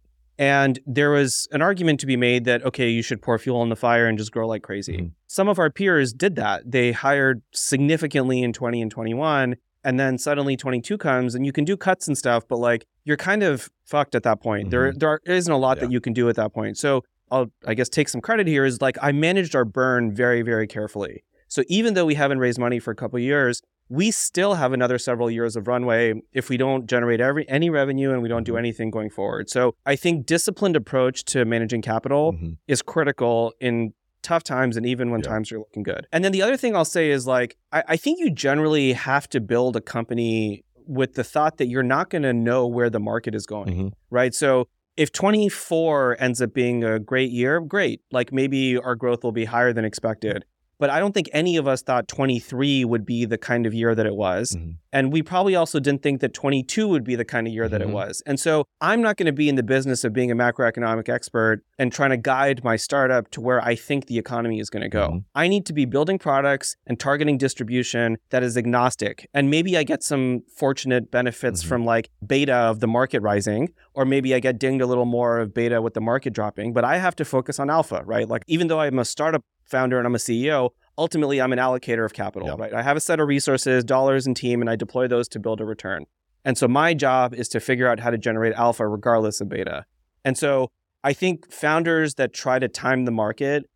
And there was an argument to be made that, okay, you should pour fuel on the fire and just grow like crazy. Mm-hmm. Some of our peers did that. They hired significantly in 20 and 21. And then suddenly 22 comes and you can do cuts and stuff, but like you're kind of fucked at that point. There, mm-hmm. there isn't a lot yeah. that you can do at that point. So I'll, I guess, take some credit here is like I managed our burn very, very carefully. So even though we haven't raised money for a couple years, we still have another several years of runway if we don't generate every any revenue and we don't do Mhm. anything going forward. So I think disciplined approach to managing capital Mhm. is critical in tough times and even when Yeah. times are looking good. And then the other thing I'll say is like I, I think you generally have to build a company with the thought that you're not going to know where the market is going, Mhm. right? So if 24 ends up being a great year, great. Like maybe our growth will be higher than expected. But I don't think any of us thought 23 would be the kind of year that it was. Mhm. And we probably also didn't think that 22 would be the kind of year that Mhm. it was. And so I'm not going to be in the business of being a macroeconomic expert and trying to guide my startup to where I think the economy is going to go. Mhm. I need to be building products and targeting distribution that is agnostic. And maybe I get some fortunate benefits Mhm. from like beta of the market rising, or maybe I get dinged a little more of beta with the market dropping. But I have to focus on alpha, right? Like even though I'm a startup founder and I'm a CEO, ultimately I'm an allocator of capital, Yeah. right? I have a set of resources, dollars and team, and I deploy those to build a return. And so my job is to figure out how to generate alpha regardless of beta. And so I think founders that try to time the market,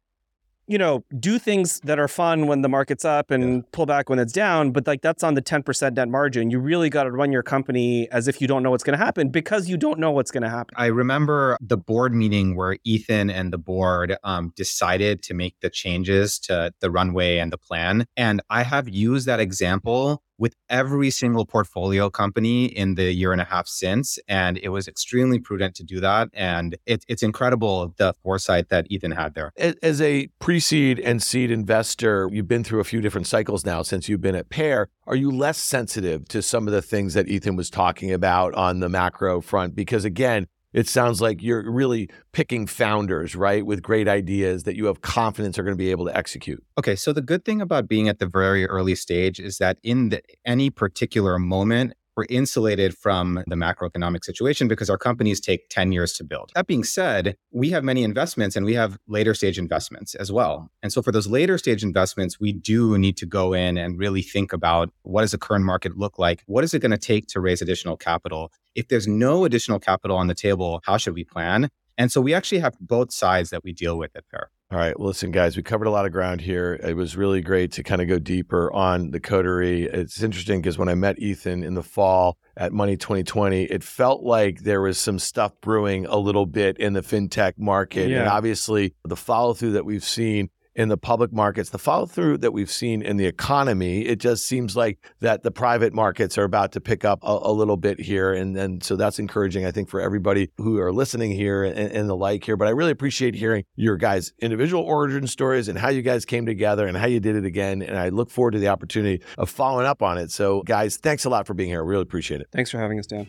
you know, do things that are fun when the market's up and pull back when it's down, but like that's on the 10% net margin. You really got to run your company as if you don't know what's going to happen because you don't know what's going to happen. I remember the board meeting where Ethan and the board um, decided to make the changes to the runway and the plan. And I have used that example with every single portfolio company in the year and a half since. And it was extremely prudent to do that. And it, it's incredible the foresight that Ethan had there. As a pre seed and seed investor, you've been through a few different cycles now since you've been at Pear. Are you less sensitive to some of the things that Ethan was talking about on the macro front? Because again, it sounds like you're really picking founders, right, with great ideas that you have confidence are going to be able to execute. Okay, so the good thing about being at the very early stage is that in the, any particular moment, we're insulated from the macroeconomic situation because our companies take 10 years to build. That being said, we have many investments and we have later stage investments as well. And so for those later stage investments, we do need to go in and really think about what does the current market look like? What is it going to take to raise additional capital? If there's no additional capital on the table, how should we plan? And so we actually have both sides that we deal with at Pear. All right. Well, listen, guys, we covered a lot of ground here. It was really great to kind of go deeper on the coterie. It's interesting because when I met Ethan in the fall at Money20/20, it felt like there was some stuff brewing a little bit in the fintech market. And obviously, the follow through that we've seen in the public markets, the follow through that we've seen in the economy, it just seems like that the private markets are about to pick up a, a little bit here. And then so that's encouraging, I think, for everybody who are listening here and, and the like here. But I really appreciate hearing your guys' individual origin stories and how you guys came together and how you did it again. And I look forward to the opportunity of following up on it. So, guys, thanks a lot for being here. I really appreciate it. Thanks for having us, Dan.